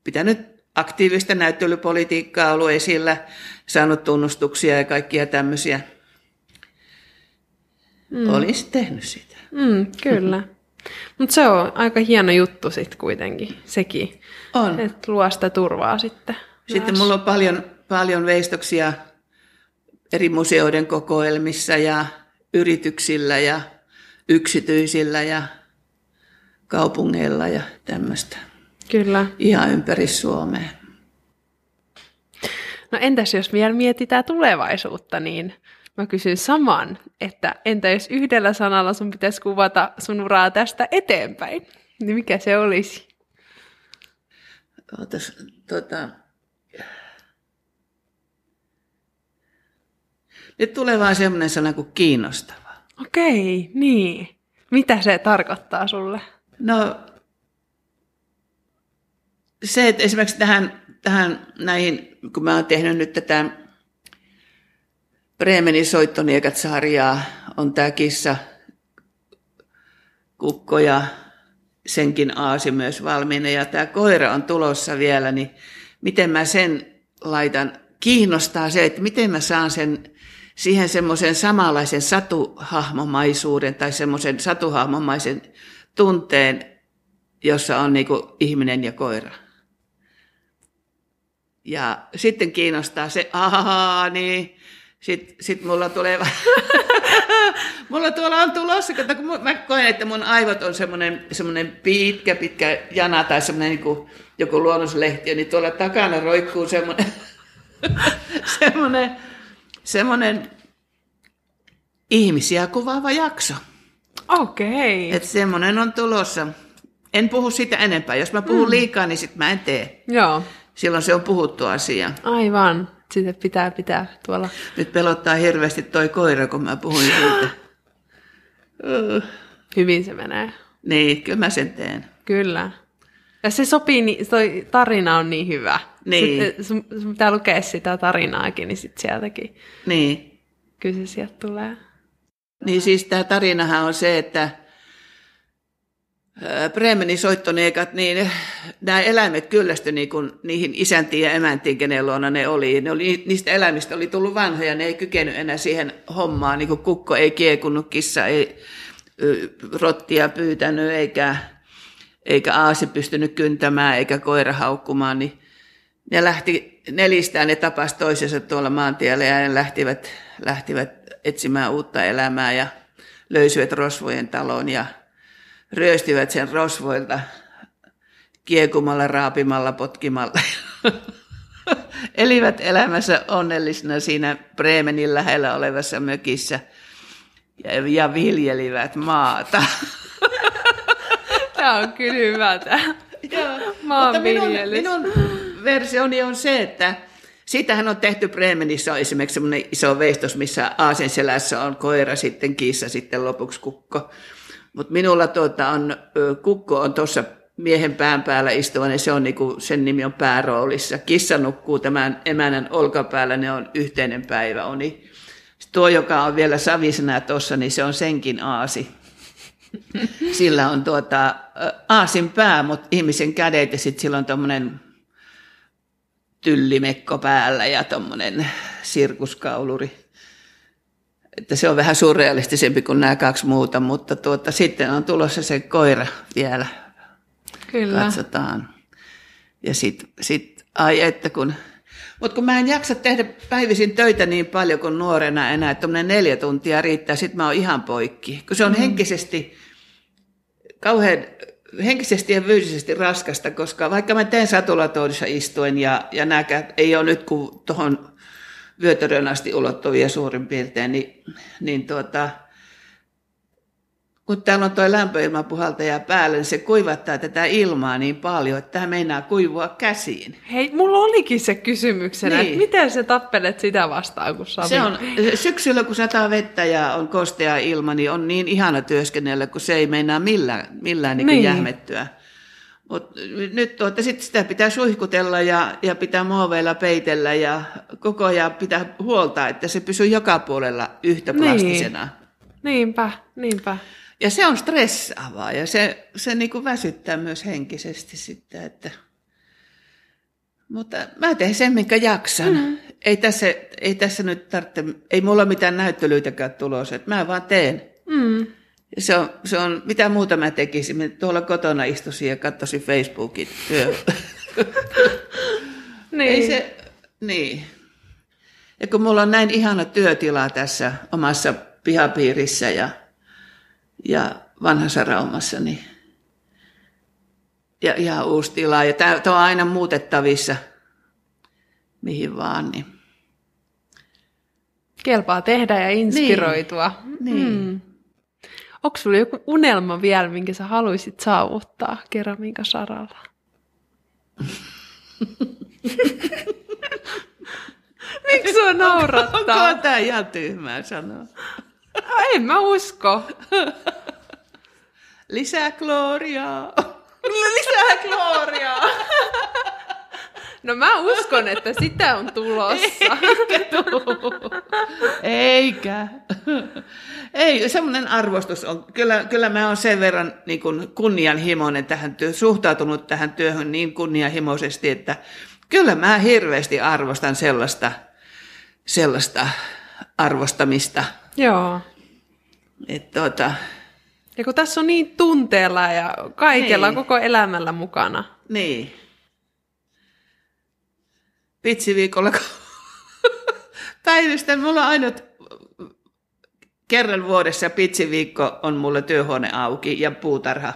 pitänyt aktiivista näyttelypolitiikkaa ollut esillä, saanut tunnustuksia ja kaikkia tämmöisiä. Mm. Olisi tehnyt sitä. Mm, kyllä. <laughs> Mutta se on aika hieno juttu sitten kuitenkin, sekin. On. Että luo sitä turvaa sitten. Sitten mulla on paljon, paljon veistoksia eri museoiden kokoelmissa ja yrityksillä ja yksityisillä ja kaupungeilla ja tämmöistä. Kyllä. Ihan ympäri Suomea. No entäs jos vielä mietitään tulevaisuutta, niin mä kysyn saman, että entä jos yhdellä sanalla sun pitäisi kuvata sun uraa tästä eteenpäin, niin mikä se olisi? Ootas, tota... Nyt tulee vaan semmoinen sana kuin kiinnostava. Okei, niin. Mitä se tarkoittaa sulle? No se, että esimerkiksi tähän, tähän näihin, kun mä oon tehnyt nyt tätä Bremenin soittoniekat-sarjaa, on tämä kissa, kukko ja senkin aasi myös valmiina ja tämä koira on tulossa vielä, niin miten mä sen laitan, kiinnostaa se, että miten mä saan sen siihen semmoisen samanlaisen satuhahmomaisuuden tai semmoisen satuhahmomaisen tunteen, jossa on niin ihminen ja koira. Ja sitten kiinnostaa se, ahaa, niin sitten sit mulla tulee, <laughs> mulla tuolla on tulossa, kun mä koen, että mun aivot on semmoinen, semmoinen pitkä, pitkä jana tai semmoinen niin kuin joku luonnoslehti, niin tuolla takana roikkuu semmoinen, <laughs> semmoinen, semmoinen ihmisiä kuvaava jakso. Okei. Okay. Että semmoinen on tulossa. En puhu sitä enempää. Jos mä puhun mm. liikaa, niin sit mä en tee. Joo. Silloin se on puhuttu asia. Aivan. Sitten pitää pitää tuolla. Nyt pelottaa hirveästi toi koira, kun mä puhun siitä. <sighs> Hyvin se menee. Niin, kyllä mä sen teen. Kyllä. Ja se sopii, toi tarina on niin hyvä. Niin. Sitten sun, sun pitää lukea sitä tarinaakin, niin sitten sieltäkin. Niin. Kyllä se sieltä tulee. Niin siis tämä tarinahan on se, että Bremenin soittoneikat, niin nämä eläimet kyllästyi niin kuin niihin isäntiin ja emäntiin, kenen luona ne oli. Ne oli. Niistä eläimistä oli tullut vanhoja, ne ei kykenyt enää siihen hommaan, niin kuin kukko ei kiekunut, kissa ei rottia pyytänyt, eikä, eikä aasi pystynyt kyntämään, eikä koira haukkumaan, niin ne lähti nelistään, ne tapas toisensa tuolla maantiellä ja ne lähtivät, lähtivät etsimään uutta elämää ja löysivät rosvojen talon ja ryöstivät sen rosvoilta kiekumalla, raapimalla, potkimalla. <laughs> Elivät elämässä onnellisena siinä Bremenin lähellä olevassa mökissä ja, ja viljelivät maata. <laughs> Tämä on kyllä hyvä tämä maanviljelys. Minun, minun versioni on se, että Siitähän on tehty Bremenissä on esimerkiksi semmoinen iso veistos, missä aasen selässä on koira, sitten kissa, sitten lopuksi kukko. Mutta minulla tuota on, kukko on tuossa miehen pään päällä istuva, niin se on niinku, sen nimi on pääroolissa. Kissa nukkuu tämän emänän olkapäällä, ne on yhteinen päivä oni. Tuo, joka on vielä savisena tuossa, niin se on senkin aasi. <laughs> Sillä on tuota, aasin pää, mutta ihmisen kädet ja sitten sillä on tuommoinen tyllimekko päällä ja tuommoinen sirkuskauluri. Että se on vähän surrealistisempi kuin nämä kaksi muuta, mutta tuota, sitten on tulossa se koira vielä. Kyllä. Katsotaan. Ja sitten sit, ai että kun, mutta kun mä en jaksa tehdä päivisin töitä niin paljon kuin nuorena enää, että neljä tuntia riittää, sitten mä oon ihan poikki. Kun se on mm. henkisesti kauhean henkisesti ja fyysisesti raskasta, koska vaikka mä teen satulatoudissa istuen ja, ja nämä ei ole nyt kuin tuohon vyötärön asti ulottuvia suurin piirtein, niin, niin tuota, kun täällä on tuo lämpöilmapuhaltaja päällä, niin se kuivattaa tätä ilmaa niin paljon, että tämä meinaa kuivua käsiin. Hei, mulla olikin se kysymyksenä, niin. että miten sä tappelet sitä vastaan, kun Se on, syksyllä kun sataa vettä ja on kostea ilma, niin on niin ihana työskennellä, kun se ei meinaa millään, millään niin niin. jähmettyä. Mut nyt tuota, sit sitä pitää suihkutella ja, ja pitää muoveilla peitellä ja koko ajan pitää huolta, että se pysyy joka puolella yhtä niin. plastisena. Niin. Niinpä, niinpä. Ja se on stressaavaa ja se, se niin kuin väsyttää myös henkisesti sitten, että... Mutta mä teen sen, minkä jaksan. Mm. Ei, tässä, ei tässä nyt tarvitse, ei mulla mitään näyttelyitäkään tulossa, että mä vaan teen. Mm. Se on, se on, mitä muuta mä tekisin. Mä tuolla kotona istuisin ja katsoisin Facebookin työ. <laughs> niin. Ei se, niin. Ja kun mulla on näin ihana työtila tässä omassa pihapiirissä ja ja vanhassa Raumassa, niin ja ihan uusi tila. Ja tämä on aina muutettavissa, mihin vaan. Niin. Kelpaa tehdä ja inspiroitua. Niin. niin. Onko sinulla joku unelma vielä, minkä sä haluaisit saavuttaa keramiikan saralla? <laughs> Miksi sua naurattaa? Onko tämä ihan tyhmää sanoa? En mä usko. <laughs> Lisää kloriaa. Lisää kloriaa. <laughs> No mä uskon, että sitä on tulossa. Eikä Eikä. Ei, semmoinen arvostus on. Kyllä, kyllä mä oon sen verran niin kuin kunnianhimoinen tähän työ, suhtautunut tähän työhön niin kunnianhimoisesti, että kyllä mä hirveästi arvostan sellaista, sellaista arvostamista. Joo. Et tuota, Ja kun tässä on niin tunteella ja kaikella Niin. koko elämällä mukana. niin. Pitsiviikolla kun <laughs> päivystän, mulla on ainut kerran vuodessa pitsiviikko on mulla työhuone auki ja puutarha.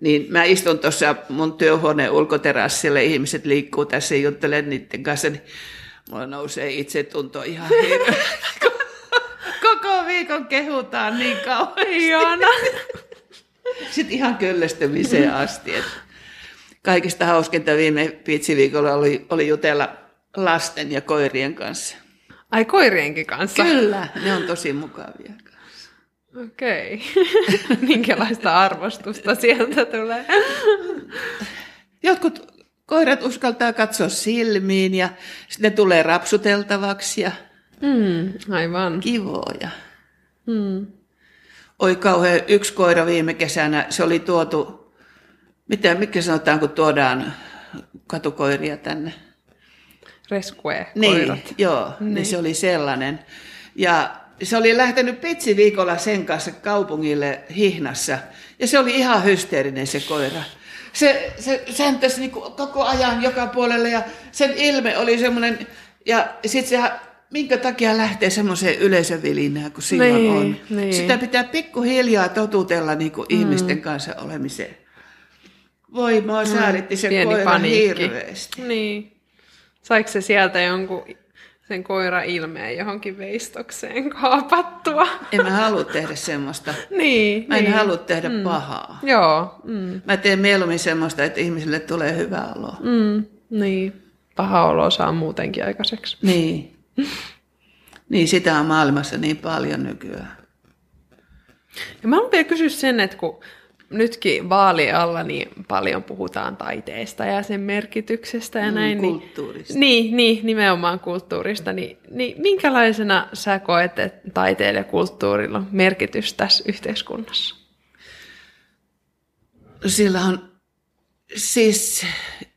Niin mä istun tuossa mun työhuoneen ulkoterassilla, ihmiset liikkuu tässä ja juttelen niiden kanssa, niin mulla nousee itse tunto ihan. <laughs> Koko viikon kehutaan niin. Ihana. <laughs> Sitten ihan kyllästymiseen asti. Et kaikista hauskinta viime pitsiviikolla oli, oli jutella lasten ja koirien kanssa. Ai koirienkin kanssa? Kyllä, ne on tosi mukavia. Okei. <laughs> Minkälaista arvostusta sieltä tulee? Jotkut koirat uskaltaa katsoa silmiin ja sitten ne tulee rapsuteltavaksi ja Mm, aivan. kivoja. Mm. Oi kauhean, yksi koira viime kesänä, se oli tuotu, mitä, mikä sanotaan, kun tuodaan katukoiria tänne? Rescue-koirat. Niin, joo, niin. niin se oli sellainen. Ja se oli lähtenyt pitsiviikolla sen kanssa kaupungille Hihnassa. Ja se oli ihan hysteerinen se koira. Se, se säntäsi niin koko ajan joka puolelle ja sen ilme oli semmoinen, ja sitten se, minkä takia lähtee semmoiseen yleisövilinään, kun silloin Niin, on. niin. Sitä pitää pikkuhiljaa totutella niin kuin mm. ihmisten kanssa olemiseen. Voi, mua säälitti se Pieni koira paniikki. hirveästi. Niin. Saiko se sieltä jonkun sen koira ilmeen johonkin veistokseen kaapattua? En mä halua tehdä semmoista. <laughs> niin. Mä en niin. halua tehdä mm. pahaa. Joo. Mm. Mä teen mieluummin semmoista, että ihmisille tulee hyvä olo. Mm. Mm. Niin. Paha olo saa muutenkin aikaiseksi. Niin. niin, sitä on maailmassa niin paljon nykyään. Ja mä haluan vielä kysyä sen, että kun nytkin vaalien alla niin paljon puhutaan taiteesta ja sen merkityksestä ja Mm, näin. Niin, kulttuurista. niin, niin, nimenomaan kulttuurista. Niin, niin minkälaisena sä koet, että taiteella ja kulttuurilla on merkitys tässä yhteiskunnassa? Sillä on siis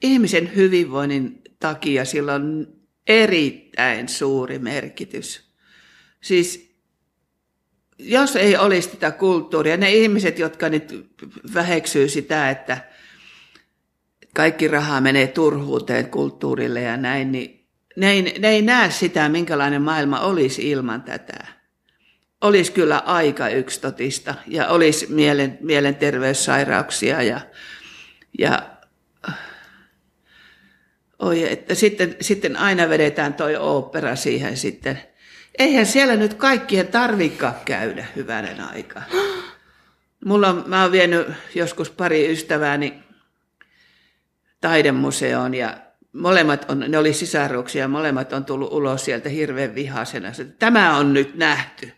ihmisen hyvinvoinnin takia sillä on erittäin suuri merkitys. Siis jos ei olisi tätä kulttuuria, ne ihmiset, jotka nyt väheksyy sitä, että kaikki raha menee turhuuteen kulttuurille ja näin, niin ne ei, ne ei näe sitä, minkälainen maailma olisi ilman tätä. Olisi kyllä aika yksitotista ja olisi mielen, mielenterveyssairauksia ja, ja oi, että sitten, sitten aina vedetään toi opera siihen sitten. Eihän siellä nyt kaikkien tarvikaan käydä hyvänen aika. Mulla on, mä oon vienyt joskus pari ystävääni taidemuseoon ja molemmat on, ne oli sisaruksia, molemmat on tullut ulos sieltä hirveän vihasena. Tämä on nyt nähty.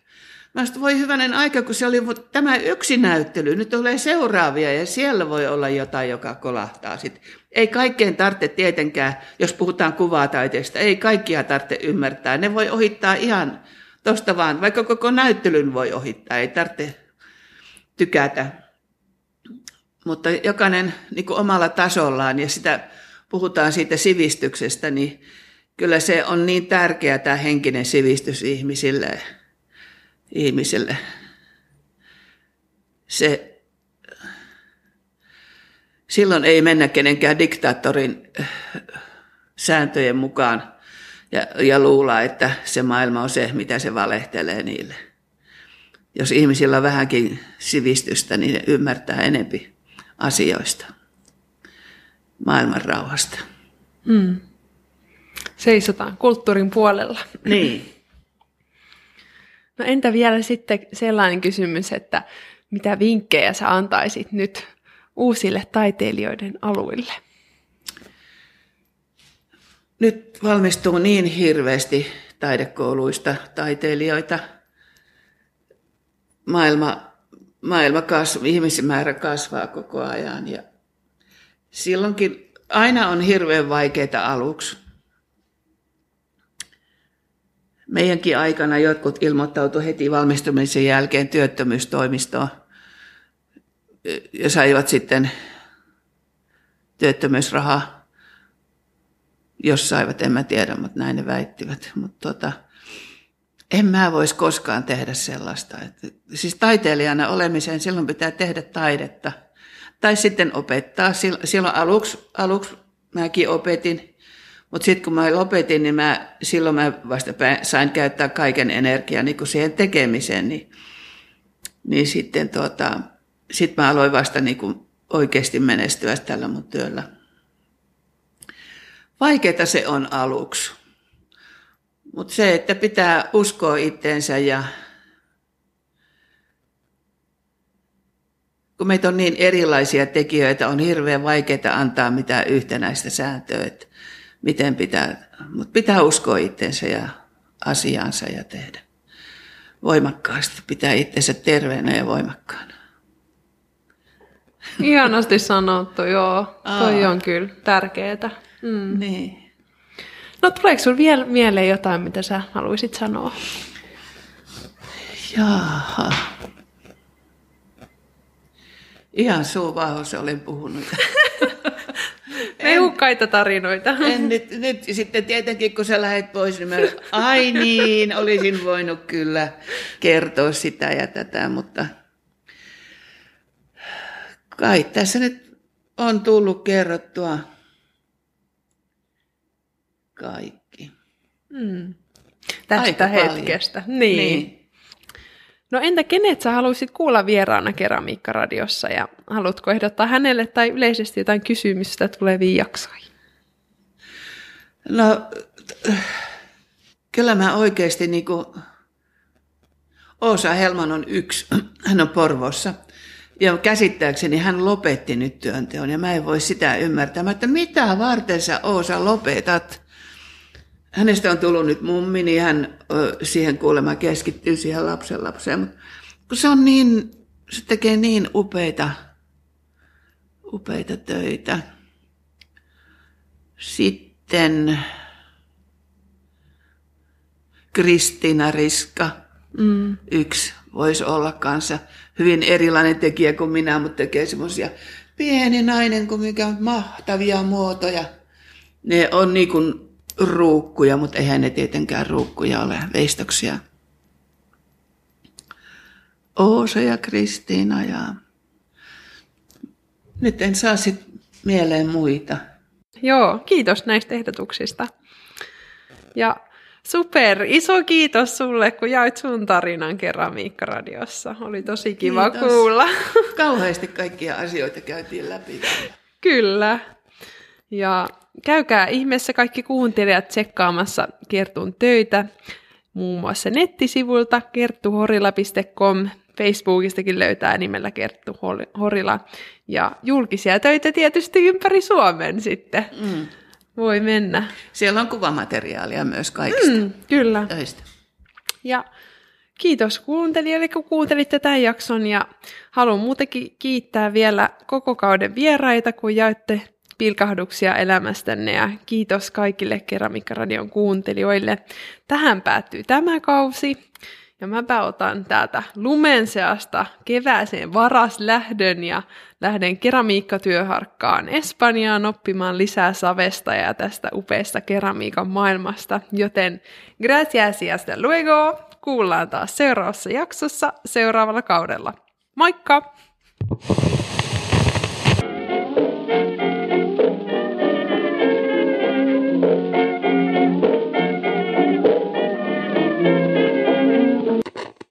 Mä sanoin, voi hyvänen aika, kun se oli mut tämä yksi näyttely, nyt tulee seuraavia ja siellä voi olla jotain, joka kolahtaa sitten. Ei kaikkeen tarvitse tietenkään, jos puhutaan kuvataiteesta, ei kaikkia tarvitse ymmärtää. Ne voi ohittaa ihan tosta vaan, vaikka koko näyttelyn voi ohittaa, ei tarvitse tykätä. Mutta jokainen niin kuin omalla tasollaan ja sitä puhutaan siitä sivistyksestä, niin kyllä se on niin tärkeä tämä henkinen sivistys ihmisille. Ihmisille. Se, silloin ei mennä kenenkään diktaattorin äh, sääntöjen mukaan ja, ja luulla, että se maailma on se, mitä se valehtelee niille. Jos ihmisillä on vähänkin sivistystä, niin ne ymmärtää enempi asioista, maailman rauhasta. Mm. Seisotaan kulttuurin puolella. Niin. No entä vielä sitten sellainen kysymys, että mitä vinkkejä sä antaisit nyt uusille taiteilijoiden aluille? Nyt valmistuu niin hirveästi taidekouluista taiteilijoita. Maailma, maailma kasvaa, ihmisen määrä kasvaa koko ajan ja silloinkin aina on hirveän vaikeita aluksi. Meidänkin aikana jotkut ilmoittautu heti valmistumisen jälkeen työttömyystoimistoon ja saivat sitten työttömyysrahaa jos saivat, en mä tiedä, mutta näin ne väittivät. Mutta tota, en mä voisi koskaan tehdä sellaista. Että, siis taiteilijana olemiseen silloin pitää tehdä taidetta. Tai sitten opettaa. Silloin aluksi, aluksi mäkin opetin. Mutta sitten kun mä lopetin, niin mä, silloin mä vasta sain käyttää kaiken energiaa niin siihen tekemiseen. Niin, niin sitten tuota, sit mä aloin vasta niin kuin oikeasti menestyä tällä mun työllä. Vaikeaa se on aluksi. Mutta se, että pitää uskoa itteensä ja kun meitä on niin erilaisia tekijöitä, on hirveän vaikeaa antaa mitään yhtenäistä sääntöä, että miten pitää, mutta pitää uskoa itteensä ja asiaansa ja tehdä voimakkaasti, pitää itsensä terveenä ja voimakkaana. Ihanasti sanottu, joo. Aa. Toi on kyllä tärkeää. Mm. Niin. No tuleeko sinulla vielä mieleen jotain, mitä sä haluaisit sanoa? Jaha. Ihan suuvahossa olen puhunut. <laughs> <laughs> Mehukkaita tarinoita. En nyt, nyt sitten tietenkin, kun sä lähdet pois, niin mä, ai niin, olisin voinut kyllä kertoa sitä ja tätä, mutta kai tässä nyt on tullut kerrottua kaikki. Mm. Tästä Aika hetkestä. Niin. niin. No entä kenet sä haluaisit kuulla vieraana Keramiikka-radiossa ja haluatko ehdottaa hänelle tai yleisesti jotain kysymystä tuleviin jaksoihin? No kyllä mä oikeasti niin kuin, Oosa Helman on yksi, hän on Porvossa. Ja käsittääkseni hän lopetti nyt työnteon ja mä en voi sitä ymmärtää, että mitä varten sä Oosa lopetat? Hänestä on tullut nyt mummi, niin hän siihen kuulemma keskittyy siihen lapsen lapseen. Mutta kun se on niin, se tekee niin upeita, upeita töitä. Sitten Kristiina Riska, mm. yksi voisi olla kanssa hyvin erilainen tekijä kuin minä, mutta tekee semmoisia pieni nainen, kuin mikä on mahtavia muotoja. Ne on niin kuin ruukkuja, mutta eihän ne tietenkään ruukkuja ole, veistoksia. Oosa ja Kristiina ja nyt en saa sit mieleen muita. Joo, kiitos näistä ehdotuksista. Ja super, iso kiitos sulle, kun jaoit sun tarinan Keramiikka-radiossa. Oli tosi kiva kiitos. kuulla. <laughs> Kauheasti kaikkia asioita käytiin läpi. Kyllä. Ja käykää ihmeessä kaikki kuuntelijat tsekkaamassa Kertun töitä, muun muassa nettisivulta kerttuhorila.com. Facebookistakin löytää nimellä Kerttu Horila. Ja julkisia töitä tietysti ympäri Suomen sitten. Mm. Voi mennä. Siellä on kuvamateriaalia myös kaikista mm, kyllä. töistä. Ja kiitos kuuntelijoille, kun kuuntelitte tämän jakson. Ja haluan muutenkin kiittää vielä koko kauden vieraita, kun jaoitte pilkahduksia elämästänne ja kiitos kaikille Keramiikkaradion kuuntelijoille. Tähän päättyy tämä kausi. Ja mäpä otan täältä lumen seasta kevääseen varas lähdön ja lähden keramiikkatyöharkkaan Espanjaan oppimaan lisää savesta ja tästä upeasta keramiikan maailmasta. Joten gracias y hasta luego! Kuullaan taas seuraavassa jaksossa seuraavalla kaudella. Moikka!